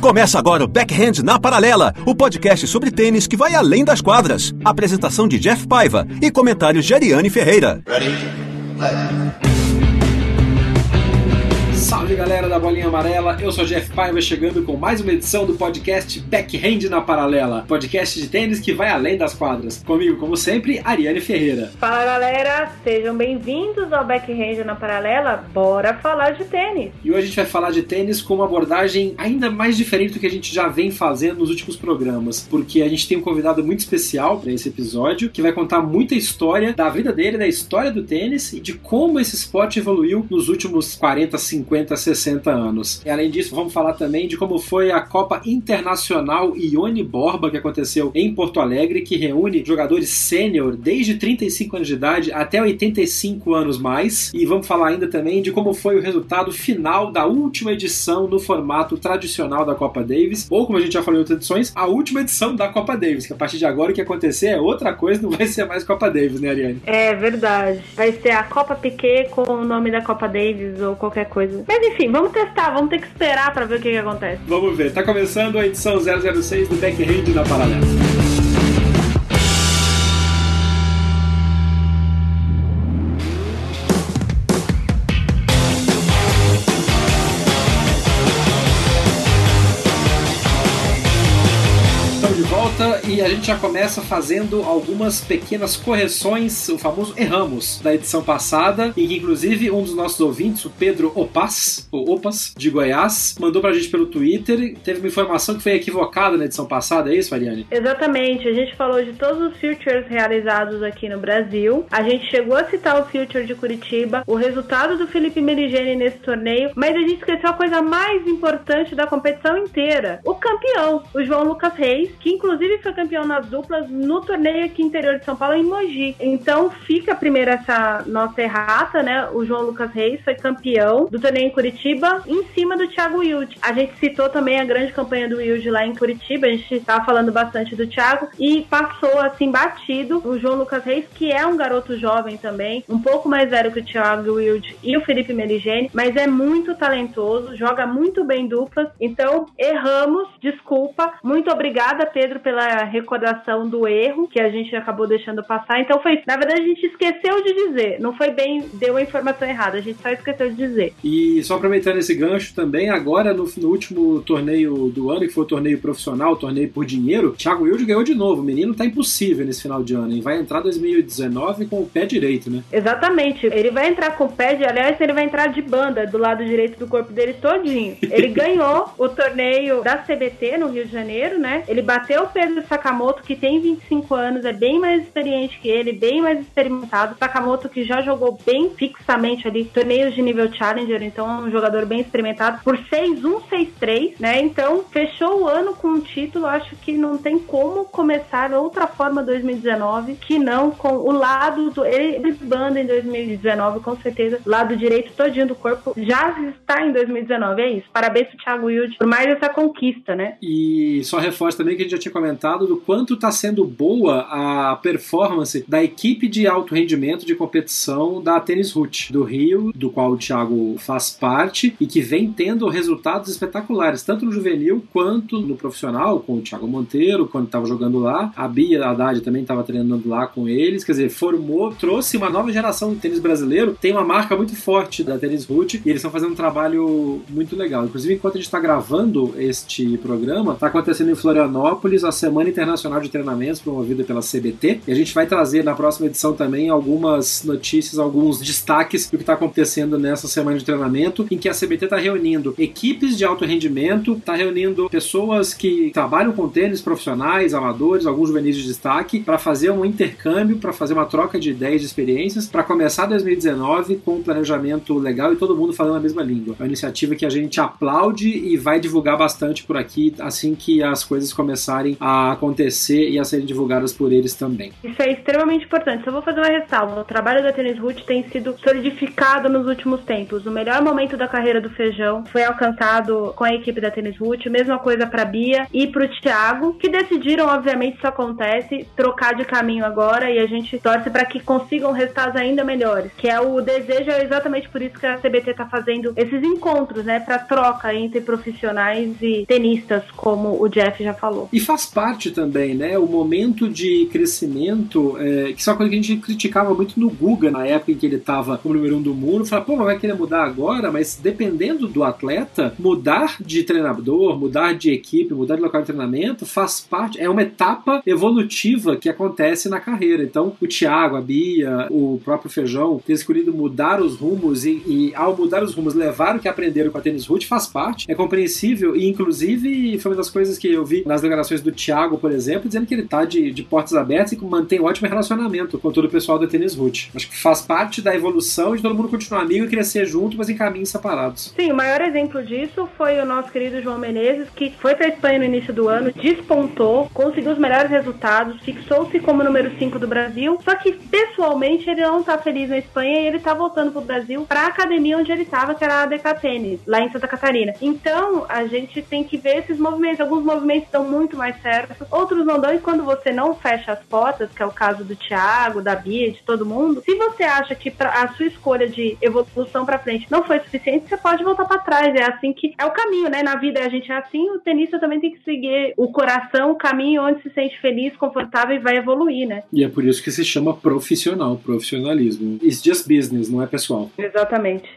Começa agora o Backhand na Paralela, o podcast sobre tênis que vai além das quadras. Apresentação de Jeff Paiva e comentários de Ariane Ferreira. Ready? Salve galera da Bolinha Amarela, eu sou Jeff Paiva chegando com mais uma edição do podcast Backhand na Paralela, podcast de tênis que vai além das quadras. Comigo, como sempre, Ariane Ferreira. Fala galera, sejam bem-vindos ao Backhand na Paralela, bora falar de tênis. E hoje a gente vai falar de tênis com uma abordagem ainda mais diferente do que a gente já vem fazendo nos últimos programas, porque a gente tem um convidado muito especial para esse episódio que vai contar muita história da vida dele, da história do tênis e de como esse esporte evoluiu nos últimos 40, 50 50, 60 anos. E além disso, vamos falar também de como foi a Copa Internacional Ione Borba, que aconteceu em Porto Alegre, que reúne jogadores sênior desde 35 anos de idade até 85 anos mais. E vamos falar ainda também de como foi o resultado final da última edição no formato tradicional da Copa Davis, ou como a gente já falou em outras edições, a última edição da Copa Davis, que a partir de agora o que acontecer é outra coisa, não vai ser mais Copa Davis, né, Ariane? É verdade. Vai ser a Copa Piquet com o nome da Copa Davis ou qualquer coisa. Mas enfim, vamos testar, vamos ter que esperar para ver o que, que acontece. Vamos ver. Tá começando a edição 006 do Backhand na Paralela. A gente já começa fazendo algumas pequenas correções, o famoso erramos da edição passada, e que inclusive um dos nossos ouvintes, o Pedro Opas, ou Opas, de Goiás, mandou pra gente pelo Twitter, teve uma informação que foi equivocada na edição passada, é isso, Mariane? Exatamente, a gente falou de todos os futures realizados aqui no Brasil, a gente chegou a citar o future de Curitiba, o resultado do Felipe Merigene nesse torneio, mas a gente esqueceu a coisa mais importante da competição inteira, o campeão, o João Lucas Reis, que inclusive foi campeão nas duplas no torneio aqui interior de São Paulo, em Mogi. Então fica primeiro essa nossa errata, né? O João Lucas Reis foi campeão do torneio em Curitiba, em cima do Thiago Wilde. A gente citou também a grande campanha do Wilde lá em Curitiba, a gente estava falando bastante do Thiago, e passou assim batido o João Lucas Reis, que é um garoto jovem também, um pouco mais velho que o Thiago Wilde e o Felipe Meligeni, mas é muito talentoso, joga muito bem duplas. Então erramos, desculpa. Muito obrigada, Pedro, pela recordação do erro que a gente acabou deixando passar. Então foi, na verdade, a gente esqueceu de dizer. Não foi bem, deu a informação errada, a gente só esqueceu de dizer. E só aproveitando esse gancho também, agora no, no último torneio do ano, que foi o torneio profissional, o torneio por dinheiro, Thiago Wilde ganhou de novo. O menino tá impossível nesse final de ano. E vai entrar 2019 com o pé direito, né? Exatamente. Ele vai entrar com o pé, de, aliás, ele vai entrar de banda do lado direito do corpo dele todinho. Ele ganhou o torneio da CBT no Rio de Janeiro, né? Ele bateu o Pedro Sakamoto, que tem 25 anos, é bem mais experiente que ele, bem mais experimentado. Sakamoto, que já jogou bem fixamente ali torneios de nível Challenger, então é um jogador bem experimentado, por 6-1, 6-3, né? Então, fechou o ano com um título. Acho que não tem como começar outra forma 2019 que não com o lado do. Ele banda em 2019, com certeza. Lado direito todinho do corpo já está em 2019. É isso. Parabéns pro Thiago Wilde por mais essa conquista, né? E só reforço também que a gente já tinha comentado do quanto está sendo boa a performance da equipe de alto rendimento de competição da Tênis Root do Rio, do qual o Thiago faz parte e que vem tendo resultados espetaculares, tanto no juvenil quanto no profissional, com o Thiago Monteiro, quando estava jogando lá. A Bia Haddad também estava treinando lá com eles, quer dizer, formou, trouxe uma nova geração de tênis brasileiro. Tem uma marca muito forte da Tênis Root e eles estão fazendo um trabalho muito legal. Inclusive, enquanto a gente está gravando este programa, está acontecendo em Florianópolis a Semana Internacional de Treinamentos, promovida pela CBT. E a gente vai trazer na próxima edição também algumas notícias, alguns destaques do que está acontecendo nessa semana de treinamento, em que a CBT está reunindo equipes de alto rendimento, está reunindo pessoas que trabalham com tênis, profissionais, amadores, alguns juvenis de destaque, para fazer um intercâmbio, para fazer uma troca de ideias, de experiências, para começar 2019 com um planejamento legal e todo mundo falando a mesma língua. É uma iniciativa que a gente aplaude e vai divulgar bastante por aqui assim que as coisas começarem a acontecer e a serem divulgadas por eles também. Isso é extremamente importante. Só vou fazer uma ressalva. O trabalho da Tênis Root tem sido solidificado nos últimos tempos. O melhor momento da carreira do Feijão foi alcançado com a equipe da Tênis Root. Mesma coisa para Bia e para o Thiago, que decidiram, obviamente, isso acontece, trocar de caminho agora e a gente torce para que consigam resultados ainda melhores. Que é o desejo, é exatamente por isso que a CBT está fazendo esses encontros, né, para troca entre profissionais e tenistas, como o Jeff já falou. E faz parte também, né, o momento de crescimento, é, que isso é uma coisa que a gente criticava muito no Guga na época em que ele estava como número um do mundo, falava, pô, vai querer mudar agora, mas dependendo do atleta, mudar de treinador, mudar de equipe, mudar de local de treinamento, faz parte, é uma etapa evolutiva que acontece na carreira. Então, o Thiago, a Bia, o próprio Feijão, ter escolhido mudar os rumos e, e ao mudar os rumos, levar o que aprenderam com a Tênis Root faz parte, é compreensível e, inclusive, foi uma das coisas que eu vi nas declarações do Thiago, por exemplo, dizendo que ele tá de, de portas abertas e que mantém um ótimo relacionamento com todo o pessoal da Tênis Root. Acho que faz parte da evolução de todo mundo continuar amigo e crescer junto, mas em caminhos separados. Sim, o maior exemplo disso foi o nosso querido João Menezes, que foi para a Espanha no início do ano, despontou, conseguiu os melhores resultados, fixou-se como número 5 do Brasil, só que pessoalmente ele não tá feliz na Espanha e ele tá voltando pro Brasil pra academia onde ele tava, que era a ADK Tênis, lá em Santa Catarina. Então, a gente tem que ver esses movimentos. Alguns movimentos dão muito mais certo, outros não dão, e quando você não fecha as portas, que é o caso do Thiago, da Bia, de todo mundo, se você acha que a sua escolha de evolução para frente não foi suficiente, você pode voltar para trás. É assim que é o caminho, né? Na vida a gente é assim, o tenista também tem que seguir o coração, o caminho onde se sente feliz, confortável e vai evoluir, né? E é por isso que se chama profissional, profissionalismo. It's just business, não é pessoal. Exatamente.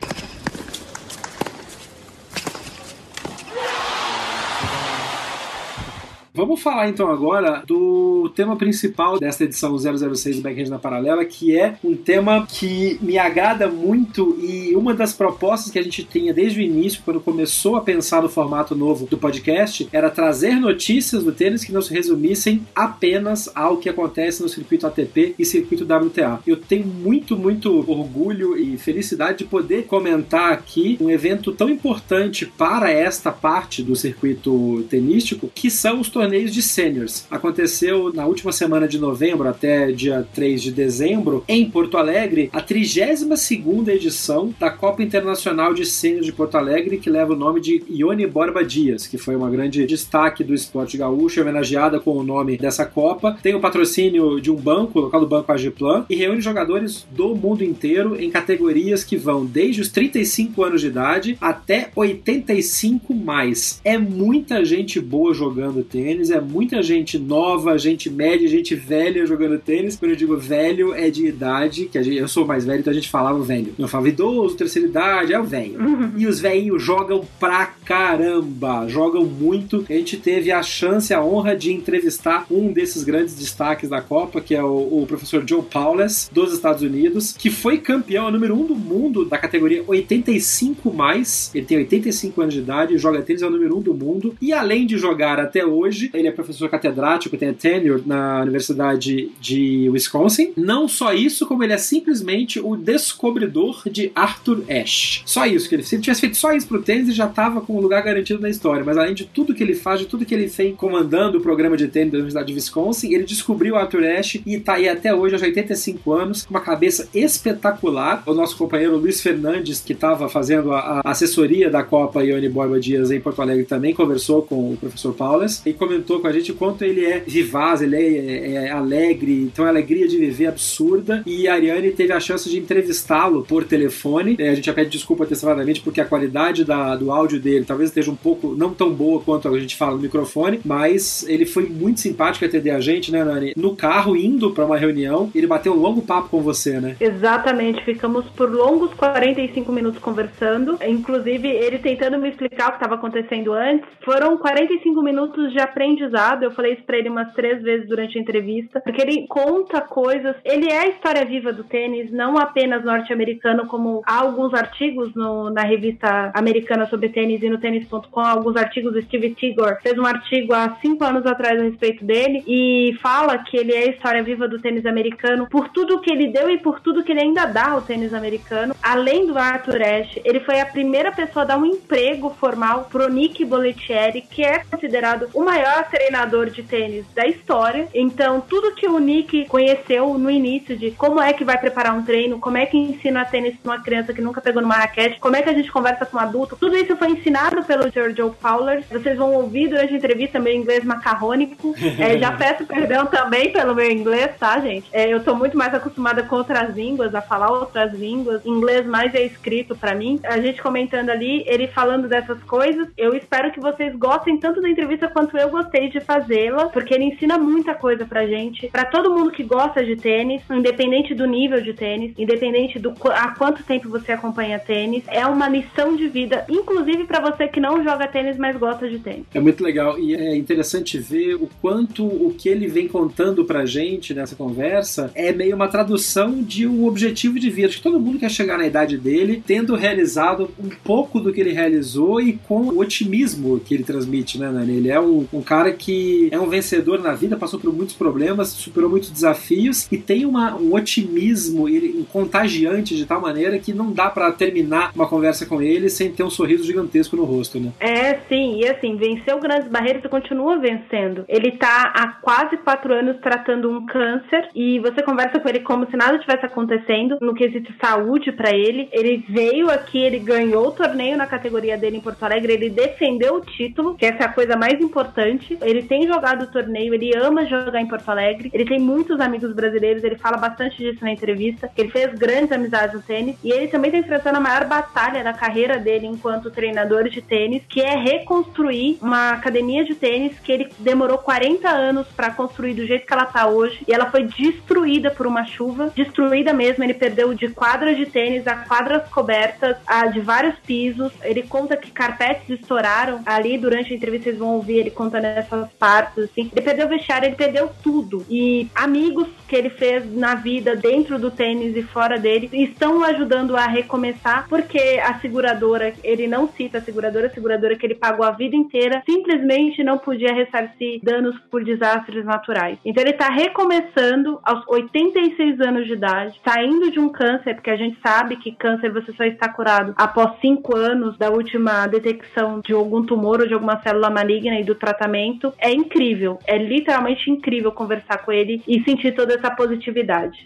Vamos falar então agora do tema principal desta edição 006 do Backhand na Paralela, que é um tema que me agrada muito e uma das propostas que a gente tinha desde o início, quando começou a pensar no formato novo do podcast, era trazer notícias do tênis que não se resumissem apenas ao que acontece no circuito ATP e circuito WTA. Eu tenho muito, muito orgulho e felicidade de poder comentar aqui um evento tão importante para esta parte do circuito tenístico, que são os torneios torneios de seniors. Aconteceu na última semana de novembro até dia 3 de dezembro, em Porto Alegre, a 32ª edição da Copa Internacional de Sêniors de Porto Alegre, que leva o nome de Ione Borba Dias, que foi uma grande destaque do esporte gaúcho, homenageada com o nome dessa Copa. Tem o patrocínio de um banco, local do Banco Agiplan, e reúne jogadores do mundo inteiro em categorias que vão desde os 35 anos de idade até 85 mais. É muita gente boa jogando tênis tênis é muita gente nova, gente média, gente velha jogando tênis. Quando eu digo velho, é de idade, que gente, eu sou mais velho, então a gente falava velho. Eu falava idoso, terceira idade, é o velho. Uhum. E os velhinhos jogam pra caramba, jogam muito. A gente teve a chance, a honra de entrevistar um desses grandes destaques da Copa, que é o, o professor Joe Paulus, dos Estados Unidos, que foi campeão, número um do mundo da categoria 85 mais. Ele tem 85 anos de idade, joga tênis, é o número um do mundo. E além de jogar até hoje, ele é professor catedrático, tem a tenure na Universidade de Wisconsin. Não só isso, como ele é simplesmente o descobridor de Arthur Ashe. Só isso que ele, se ele tivesse feito só isso pro tênis, ele já tava com um lugar garantido na história. Mas além de tudo que ele faz, de tudo que ele fez comandando o programa de tênis da Universidade de Wisconsin, ele descobriu Arthur Ashe e tá aí até hoje, aos 85 anos, com uma cabeça espetacular. O nosso companheiro Luiz Fernandes, que estava fazendo a, assessoria da Copa Ione Borba Dias em Porto Alegre, também conversou com o professor Paulas e comentou com a gente o quanto ele é vivaz, ele é, é, é alegre, então a alegria de viver é absurda. E a Ariane teve a chance de entrevistá-lo por telefone. É, a gente já pede desculpa antecipadamente porque a qualidade da, do áudio dele talvez esteja um pouco não tão boa quanto a gente fala no microfone, mas ele foi muito simpático atender a gente, né, Nani? No carro, indo para uma reunião, ele bateu um longo papo com você, né? Exatamente, ficamos por longos 45 minutos conversando, inclusive ele tentando me explicar o que estava acontecendo antes. Foram 45 minutos de aprendizagem aprendizado. Eu falei isso pra ele umas três vezes durante a entrevista, porque ele conta coisas. Ele é a história viva do tênis, não apenas norte-americano, como há alguns artigos no, na revista americana sobre tênis e no tênis.com, alguns artigos do Steve Tigor fez um artigo há cinco anos atrás a respeito dele e fala que ele é a história viva do tênis americano por tudo que ele deu e por tudo que ele ainda dá ao tênis americano. Além do Arthur Ashe, ele foi a primeira pessoa a dar um emprego formal pro Nick Bollettieri, que é considerado o maior treinador de tênis da história. Então, tudo que o Nick conheceu no início de como é que vai preparar um treino, como é que ensina tênis pra uma criança que nunca pegou numa raquete, como é que a gente conversa com um adulto, tudo isso foi ensinado pelo Giorgio Fowler. Vocês vão ouvir durante a entrevista meu inglês macarrônico. É, já peço perdão também pelo meu inglês, tá, gente? É, eu tô muito mais acostumada com outras línguas, a falar outras línguas. Inglês mais é escrito para mim. A gente comentando ali, ele falando dessas coisas. Eu espero que vocês gostem tanto da entrevista quanto eu gostei de fazê-la, porque ele ensina muita coisa pra gente, para todo mundo que gosta de tênis, independente do nível de tênis, independente do há quanto tempo você acompanha tênis, é uma lição de vida, inclusive para você que não joga tênis, mas gosta de tênis. É muito legal e é interessante ver o quanto o que ele vem contando pra gente nessa conversa é meio uma tradução de um objetivo de vida. Acho que todo mundo quer chegar na idade dele tendo realizado um pouco do que ele realizou e com o otimismo que ele transmite, né, Nani? Ele é um, um cara que é um vencedor na vida, passou por muitos problemas, superou muitos desafios e tem uma, um otimismo ele, contagiante de tal maneira que não dá para terminar uma conversa com ele sem ter um sorriso gigantesco no rosto, né? É, sim, e assim, venceu grandes barreiras e continua vencendo. Ele tá há quase quatro anos tratando um câncer e você conversa com ele como se nada tivesse acontecendo no quesito saúde para ele. Ele veio aqui, ele ganhou o torneio na categoria dele em Porto Alegre, ele defendeu o título, que essa é a coisa mais importante. Ele tem jogado o torneio, ele ama jogar em Porto Alegre, ele tem muitos amigos brasileiros, ele fala bastante disso na entrevista, ele fez grandes amizades no tênis e ele também está enfrentando a maior batalha da carreira dele enquanto treinador de tênis, que é reconstruir uma academia de tênis que ele demorou 40 anos para construir do jeito que ela tá hoje e ela foi destruída por uma chuva, destruída mesmo. Ele perdeu de quadras de tênis a quadras cobertas, a de vários pisos. Ele conta que carpetes estouraram ali durante a entrevista. Vocês vão ouvir ele contando essas partes. Assim. Ele perdeu o vestiário, ele perdeu tudo. E amigos que ele fez na vida dentro do tênis e fora dele estão ajudando a recomeçar, porque a seguradora, ele não cita a seguradora, a seguradora que ele pagou a vida inteira, simplesmente não podia ressarcir danos por desastres naturais. Então ele está recomeçando aos 86 anos de idade, saindo de um câncer, porque a gente sabe que câncer você só está curado após 5 anos da última detecção de algum tumor ou de alguma célula maligna e do tratamento. É incrível, é literalmente incrível conversar com ele e sentir toda essa positividade.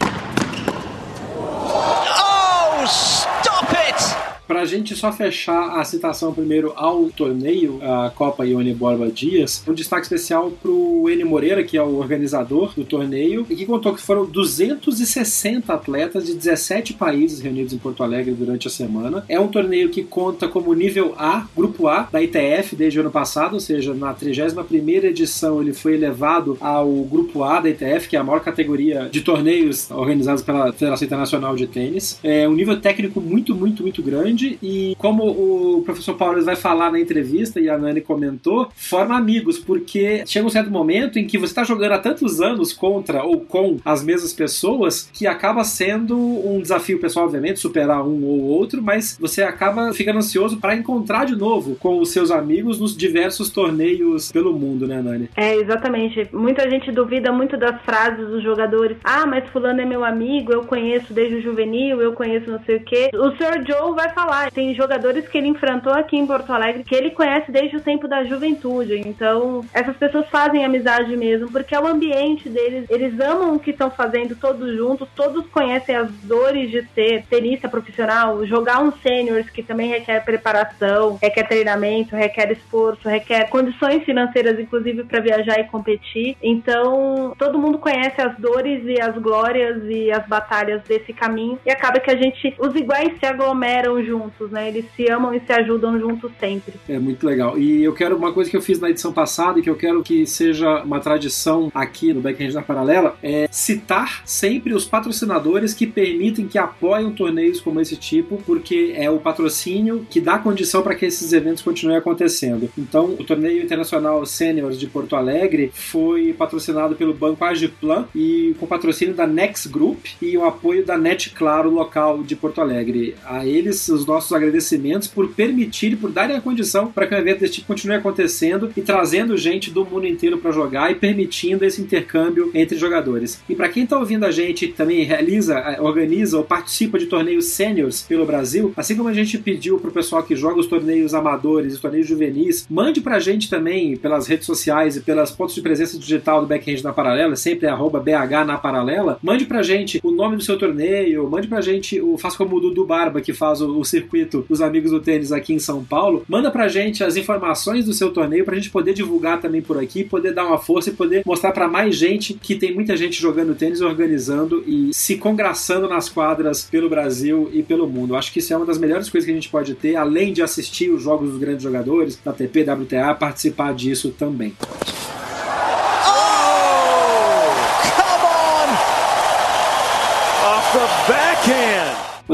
Oh, it! Pra gente só fechar a citação primeiro ao torneio, a Copa Ione Borba Dias, um destaque especial pro N Moreira, que é o organizador do torneio, e que contou que foram 260 atletas de 17 países reunidos em Porto Alegre durante a semana. É um torneio que conta como nível A, grupo A, da ITF desde o ano passado, ou seja, na 31ª edição ele foi elevado ao grupo A da ITF, que é a maior categoria de torneios organizados pela Federação Internacional de Tênis. É um nível técnico muito, muito, muito grande e, como o professor Paulo vai falar na entrevista e a Nani comentou, forma amigos, porque chega um certo momento em que você está jogando há tantos anos contra ou com as mesmas pessoas que acaba sendo um desafio pessoal, obviamente, superar um ou outro, mas você acaba ficando ansioso para encontrar de novo com os seus amigos nos diversos torneios pelo mundo, né, Nani? É, exatamente. Muita gente duvida muito das frases dos jogadores. Ah, mas fulano é meu amigo, eu conheço desde o juvenil, eu conheço não sei o quê. O Sr. Joe vai falar falar. Tem jogadores que ele enfrentou aqui em Porto Alegre que ele conhece desde o tempo da juventude. Então, essas pessoas fazem amizade mesmo, porque é o ambiente deles. Eles amam o que estão fazendo todos juntos, todos conhecem as dores de ser tenista profissional, jogar um seniors que também requer preparação, requer treinamento, requer esforço, requer condições financeiras, inclusive, para viajar e competir. Então, todo mundo conhece as dores e as glórias e as batalhas desse caminho e acaba que a gente, os iguais se aglomeram juntos juntos, né? Eles se amam e se ajudam juntos sempre. É muito legal. E eu quero uma coisa que eu fiz na edição passada e que eu quero que seja uma tradição aqui no Backhand na Paralela é citar sempre os patrocinadores que permitem que apoiem torneios como esse tipo, porque é o patrocínio que dá condição para que esses eventos continuem acontecendo. Então, o torneio internacional Seniors de Porto Alegre foi patrocinado pelo Banco Agiplan e com patrocínio da Next Group e o apoio da Net Claro local de Porto Alegre. A eles os nossos agradecimentos por permitir, por darem a condição para que um evento desse tipo continue acontecendo e trazendo gente do mundo inteiro para jogar e permitindo esse intercâmbio entre jogadores. E para quem está ouvindo a gente também realiza, organiza ou participa de torneios seniors pelo Brasil, assim como a gente pediu para o pessoal que joga os torneios amadores, os torneios juvenis, mande para a gente também pelas redes sociais e pelas pontos de presença digital do Backhand na Paralela, sempre é BH na Paralela, mande para a gente o nome do seu torneio, mande para a gente, o, faça como o Dudu Barba, que faz o, o circuito dos amigos do tênis aqui em São Paulo, manda para a gente as informações do seu torneio para a gente poder divulgar também por aqui, poder dar uma força e poder mostrar para mais gente que tem muita gente jogando tênis, organizando e se congraçando nas quadras pelo Brasil e pelo mundo. Acho que isso é uma das melhores coisas que a gente pode ter, além de assistir os jogos dos grandes jogadores, da TP, WTA, participar disso também.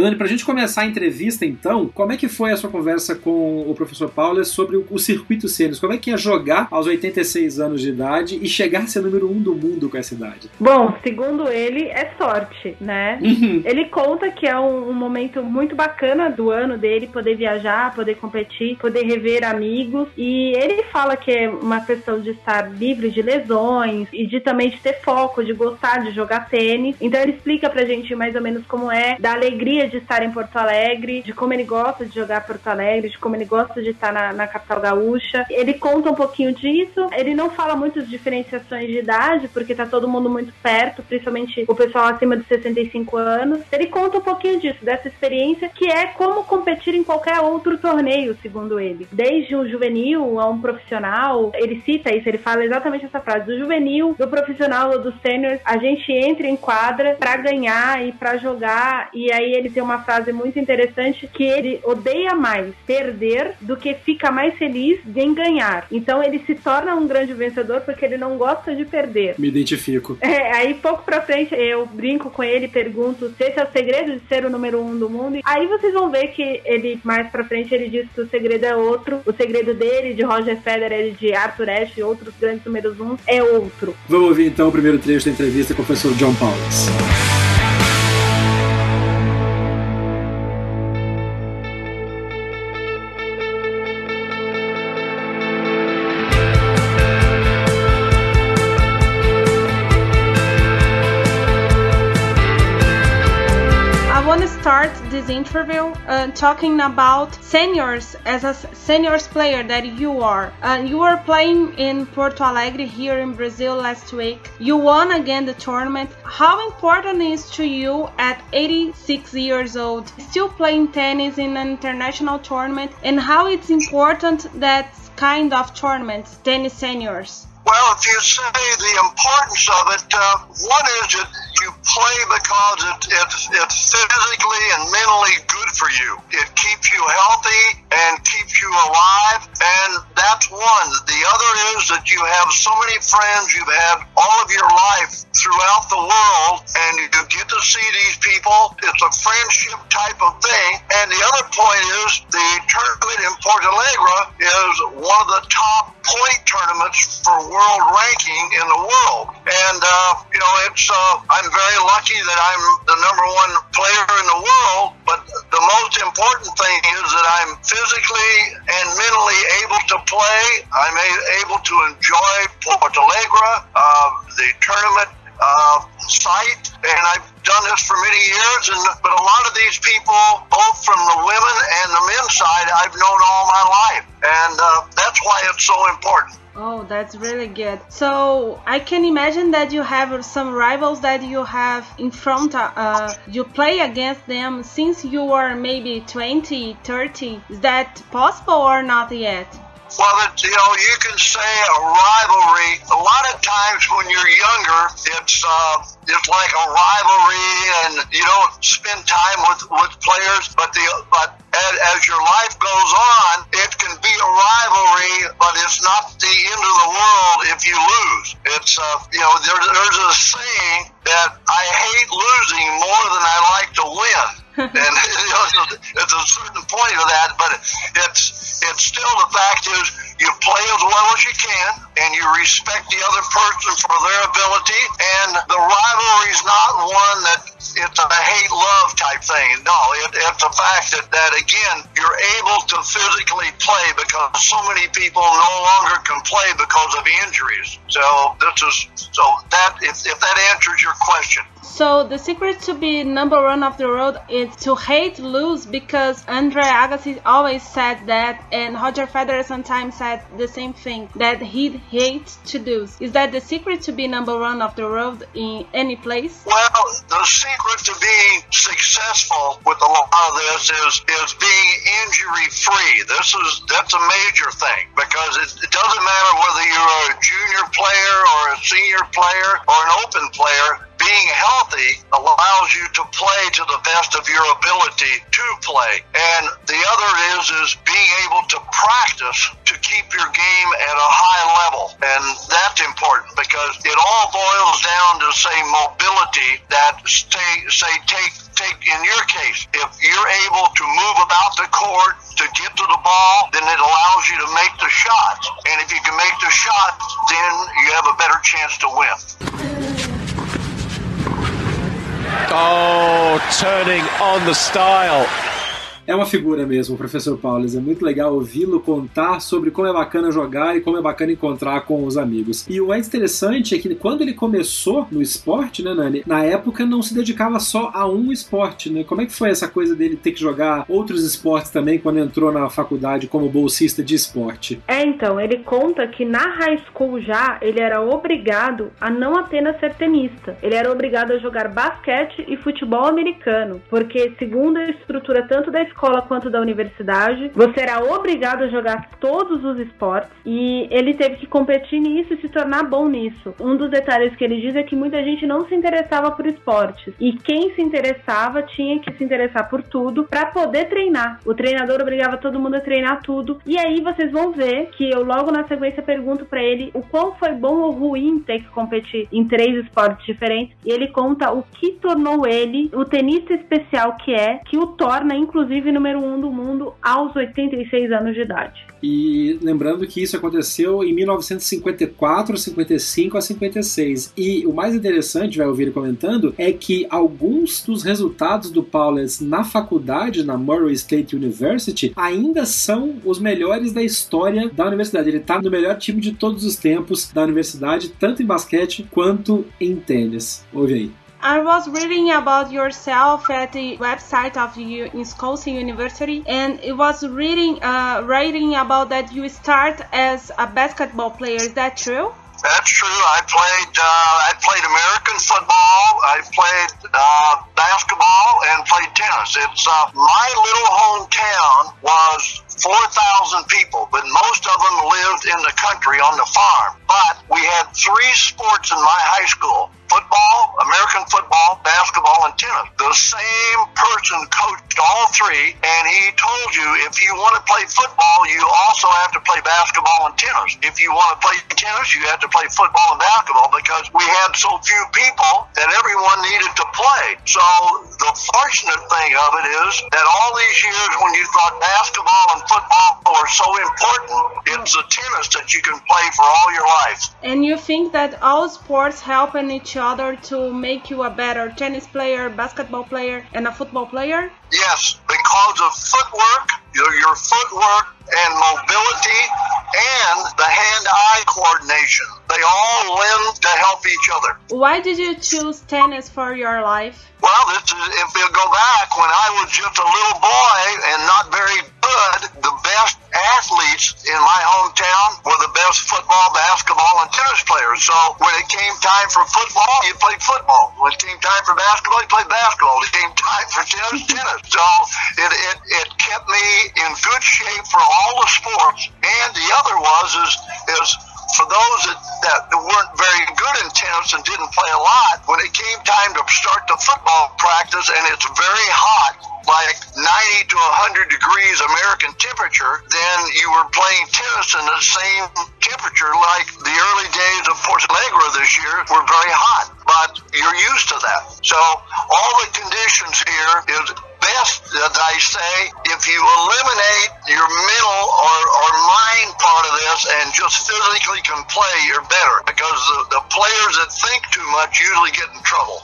Dani, pra gente começar a entrevista então, como é que foi a sua conversa com o professor Paulo sobre o, o circuito Sênios? Como é que é jogar aos 86 anos de idade e chegar a ser número um do mundo com essa idade? Bom, segundo ele, é sorte, né? Uhum. Ele conta que é um, um, momento muito bacana do ano dele poder viajar, poder competir, poder rever amigos. E ele fala que é uma questão de estar livre de lesões e de também de ter foco, de gostar de jogar tênis. Então ele explica pra gente mais ou menos como é, da alegria de estar em Porto Alegre, de como ele gosta de jogar Porto Alegre, de como ele gosta de estar na, na capital gaúcha. Ele conta um pouquinho disso. Ele não fala muito de diferenciações de idade, porque tá todo mundo muito perto, principalmente o pessoal acima de 65 anos. Ele conta um pouquinho disso, dessa experiência, que é como competir em qualquer outro torneio, segundo ele. Desde o juvenil a um profissional, ele cita isso, ele fala exatamente essa frase: do juvenil, do profissional ou do sênior, a gente entra em quadra para ganhar e para jogar. E aí ele tem uma frase muito interessante que ele odeia mais perder do que fica mais feliz em ganhar. Então ele se torna um grande vencedor porque ele não gosta de perder. Me identifico. É, aí pouco pra frente eu brinco com ele, pergunto se esse é o segredo de ser o número um do mundo. Aí vocês vão ver que ele, mais pra frente, ele diz que o segredo é outro. O segredo dele, de Roger Federer, de Arthur Ashe e outros grandes números um, é outro. Vamos ouvir então o primeiro trecho da entrevista com o professor John Paulus. Interview uh, talking about seniors as a seniors player that you are. Uh, you were playing in Porto Alegre here in Brazil last week. You won again the tournament. How important is to you at 86 years old still playing tennis in an international tournament and how it's important that kind of tournaments, tennis seniors? Well, if you say the importance of it, uh, one is that you play because it, it, it's physically and mentally good for you. It keeps you healthy and keeps you alive, and that's one. The other is that you have so many friends you've had all of your life throughout the world, and you get to see these people. It's a friendship type of thing. And the other point is the tournament in Porto Alegre is one of the top point tournaments for world ranking in the world. And, uh, you know, it's, uh, I'm very lucky that I'm the number one player in the world, but the most important thing is that I'm physically and mentally able to play. I'm able to enjoy Porto Alegre, uh, the tournament uh, site, and I've done this for many years. And but a lot of these people, both from the women and the men's side, I've known all my life, and uh, that's why it's so important. Oh, that's really good. So I can imagine that you have some rivals that you have in front. Uh, you play against them since you were maybe 20, 30. Is that possible or not yet? Well, you know, you can say a rivalry. A lot of times when you're younger, it's uh, it's like a rivalry, and you don't spend time with with players. But the but as, as your life goes on, it can be a rivalry, but it's not the end of the world if you lose. It's uh, you know, there, there's a saying that I hate losing more than I like to win. And you know, it's a certain point of that, but it's it's still the fact is you play as well as you can, and you respect the other person for their ability, and the rivalry is not one that it's a hate love type thing. No, it, it's the fact that that again you're able to physically play because so many people no longer can play because of injuries. So this is so that if, if that answers your question. So the secret to be number one of the road is to hate lose because Andre Agassi always said that and Roger Federer sometimes said the same thing that he'd hate to do. Is that the secret to be number one of the world in any place? Well, the secret to being successful with a lot of this is is being injury free. This is that's a major thing because it, it doesn't matter whether you're a junior player or a senior player or an open player being healthy allows you to play to the best of your ability to play. And the other is is being able to practice to keep your game at a high level. And that's important because it all boils down to say mobility that stay say take take in your case, if you're able to move about the court to get to the ball, then it allows you to make the shot. And if you can make the shot, then you have a better chance to win. Oh, turning on the style. É uma figura mesmo, o professor Paulo. É muito legal ouvi-lo contar sobre como é bacana jogar e como é bacana encontrar com os amigos. E o mais interessante é que quando ele começou no esporte, né, Nani? Na época não se dedicava só a um esporte, né? Como é que foi essa coisa dele ter que jogar outros esportes também quando entrou na faculdade como bolsista de esporte? É, então, ele conta que na high school já ele era obrigado a não apenas ser tenista, ele era obrigado a jogar basquete e futebol americano, porque segundo a estrutura tanto da escola quanto da universidade. Você era obrigado a jogar todos os esportes e ele teve que competir nisso e se tornar bom nisso. Um dos detalhes que ele diz é que muita gente não se interessava por esportes e quem se interessava tinha que se interessar por tudo para poder treinar. O treinador obrigava todo mundo a treinar tudo e aí vocês vão ver que eu logo na sequência pergunto para ele o quão foi bom ou ruim ter que competir em três esportes diferentes e ele conta o que tornou ele o tenista especial que é, que o torna inclusive número um do mundo aos 86 anos de idade. E lembrando que isso aconteceu em 1954, 55 a 56. E o mais interessante, vai ouvir comentando, é que alguns dos resultados do Paulus na faculdade, na Murray State University, ainda são os melhores da história da universidade. Ele está no melhor time de todos os tempos da universidade, tanto em basquete quanto em tênis. Ouve aí. I was reading about yourself at the website of you in Wisconsin University, and it was reading, uh, writing about that you start as a basketball player. Is that true? That's true. I played. Uh, I played American football. I played uh, basketball and played tennis. It's uh, my little hometown was 4,000 people, but most of them lived in the country on the farm. But we had three sports in my high school football, American football, basketball, and tennis. The same person coached all three, and he told you if you want to play football, you also have to play basketball and tennis. If you want to play tennis, you have to play football and basketball because we had so few people that everyone needed to play. So the fortunate thing of it is that all these years when you thought basketball and football are so important, it's the tennis that you can play for all your life. And you think that all sports help in each other to make you a better tennis player, basketball player, and a football player? Yes, because of footwork, your, your footwork and mobility and the hand-eye coordination. They all lend to help each other. Why did you choose tennis for your life? Well, this is, if you go back when I was just a little boy and not very good, the best athletes in my hometown were the best football, basketball, and tennis players. So when it came time for football, you played football. When it came time for basketball, you played basketball. When it came time for tennis, tennis. So it, it, it kept me in good shape for all the sports. And the other for those that, that weren't very good in tennis and didn't play a lot, when it came time to start the football practice and it's very hot, like 90 to 100 degrees American temperature, then you were playing tennis in the same temperature like the early days of Porto Alegre this year were very hot, but you're used to that. So all the conditions here is best that I say if you eliminate your mental or, or mind part of this and just physically can play, you're better because the, the players that think too much usually get in trouble.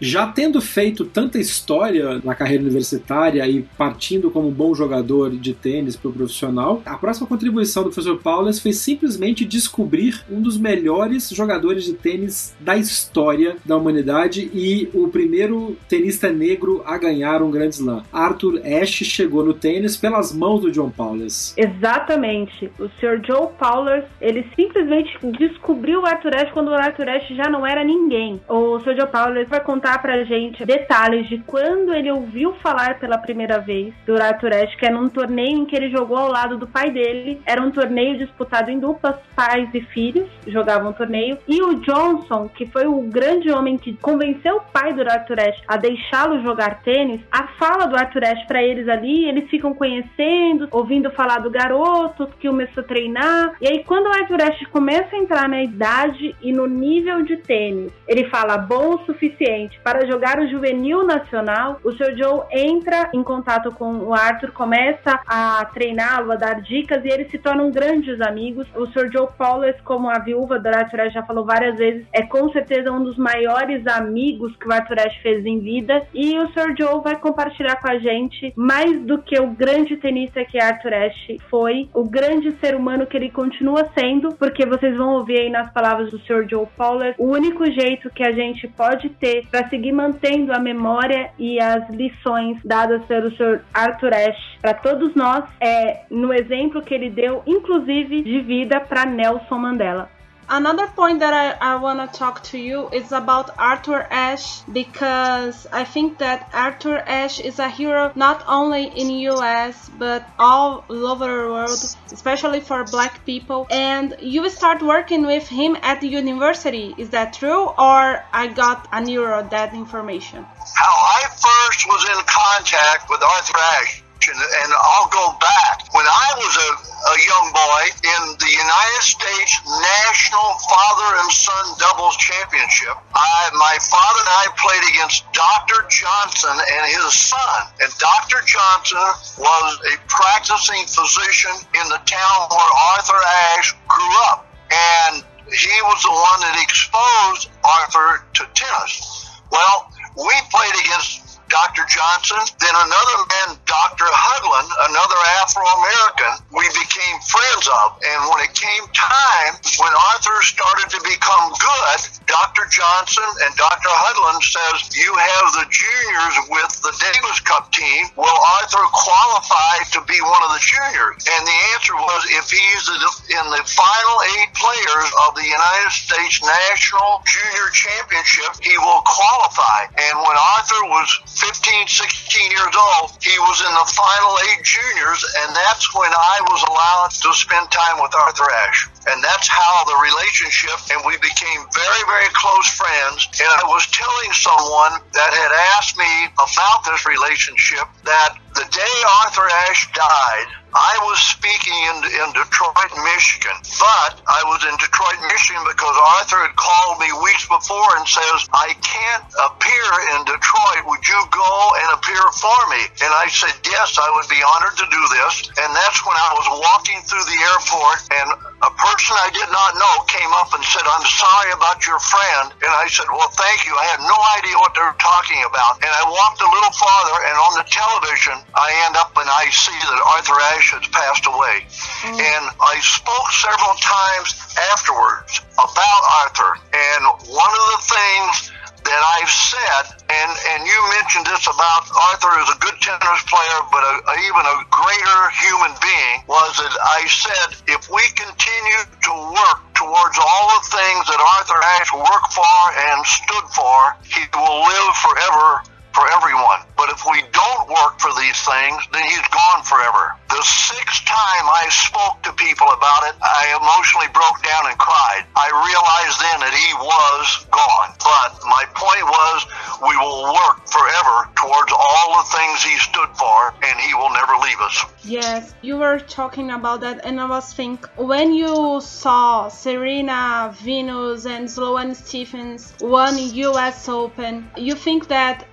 Já tendo feito tanta história na carreira universitária e partindo como um bom jogador de tênis para o profissional, a próxima contribuição do professor Paulus foi simplesmente descobrir um dos melhores jogadores de tênis da história da humanidade e o primeiro tenista negro a ganhar um Grand Slam. Arthur Ashe chegou no tênis pelas mãos do John Paulus. Exatamente. O Sr. Joe Paulus, ele simplesmente descobriu o Arthur Ashe quando o Arthur Ashe já não era ninguém. O Sr. Joe Paulus vai contar pra gente detalhes de quando ele ouviu falar pela primeira vez do Ashe, que é num torneio em que ele jogou ao lado do pai dele. Era um torneio disputado em duplas, pais e filhos jogavam o torneio. E o Johnson, que foi o grande homem que convenceu o pai do Arthur a deixá-lo jogar tênis, a fala do Arthur pra eles ali, eles ficam conhecendo, ouvindo falar do garoto que começou a treinar. E aí, quando o Arthur começa a entrar na idade e no nível de tênis, ele fala bom o suficiente para jogar o juvenil nacional, o Sr. Joe entra em contato com o Arthur, começa a treiná-lo, a dar dicas e eles se tornam grandes amigos. O Sr. Joe Paulus, como a viúva do Arthur Ashe já falou várias vezes, é com certeza um dos maiores amigos que o Arthur Ashe fez em vida e o Sr. Joe vai compartilhar com a gente mais do que o grande tenista que Arthur Ashe foi, o grande ser humano que ele continua sendo, porque vocês vão ouvir aí nas palavras do Sr. Joe Paulus, o único jeito que a gente pode ter para seguir mantendo a memória e as lições dadas pelo Sr. Arthur Ashe para todos nós é no exemplo que ele deu, inclusive de vida para Nelson Mandela. Another point that I, I want to talk to you is about Arthur Ashe because I think that Arthur Ashe is a hero not only in US but all over the world, especially for black people. And you start working with him at the university. Is that true or I got a neuro that information? How I first was in contact with Arthur Ashe and, and I'll go back. When I was a, a young boy in the United States National Father and Son Doubles Championship, I, my father and I played against Dr. Johnson and his son. And Dr. Johnson was a practicing physician in the town where Arthur Ashe grew up. And he was the one that exposed Arthur to tennis. Well, we played against Dr. Johnson, then another man, Dr. Hudlin, another Afro American, we became friends of. And when it came time, when Arthur started to become good, Dr. Johnson and Dr. Hudlin says, you have the juniors with the Davis Cup team. Will Arthur qualify to be one of the juniors? And the answer was, if he's in the final eight players of the United States National Junior Championship, he will qualify. And when Arthur was 15, 16 years old, he was in the final eight juniors, and that's when I was allowed to spend time with Arthur Ashe. And that's how the relationship, and we became very, very close friends. And I was telling someone that had asked me about this relationship that the day Arthur Ashe died, I was speaking in, in Detroit, Michigan. But I was in Detroit, Michigan because Arthur had called me weeks before and says, I can't appear in Detroit. Would you go and appear for me? And I said, yes, I would be honored to do this. And that's when I was walking through the airport and a person I did not know came up and said, I'm sorry about your friend. And I said, well, thank you. I had no idea what they were talking about. And I walked a little farther and on the television, I end up and I see that Arthur Ashe has passed away. Mm. And I spoke several times afterwards about Arthur. And one of the things that I've said, and, and you mentioned this about Arthur as a good tennis player, but a, a, even a greater human being, was that I said if we continue to work towards all the things that Arthur Ashe worked for and stood for, he will live forever for everyone. But if we don't work for these things, then he's gone forever. The sixth time I spoke to people about it, I emotionally broke down and cried. I realized then that he was gone. But my point was, we will work forever towards all the things he stood for, and he will never leave us. Yes, you were talking about that, and I was thinking when you saw Serena, Venus, and Sloane Stephens won U.S. Open, you think that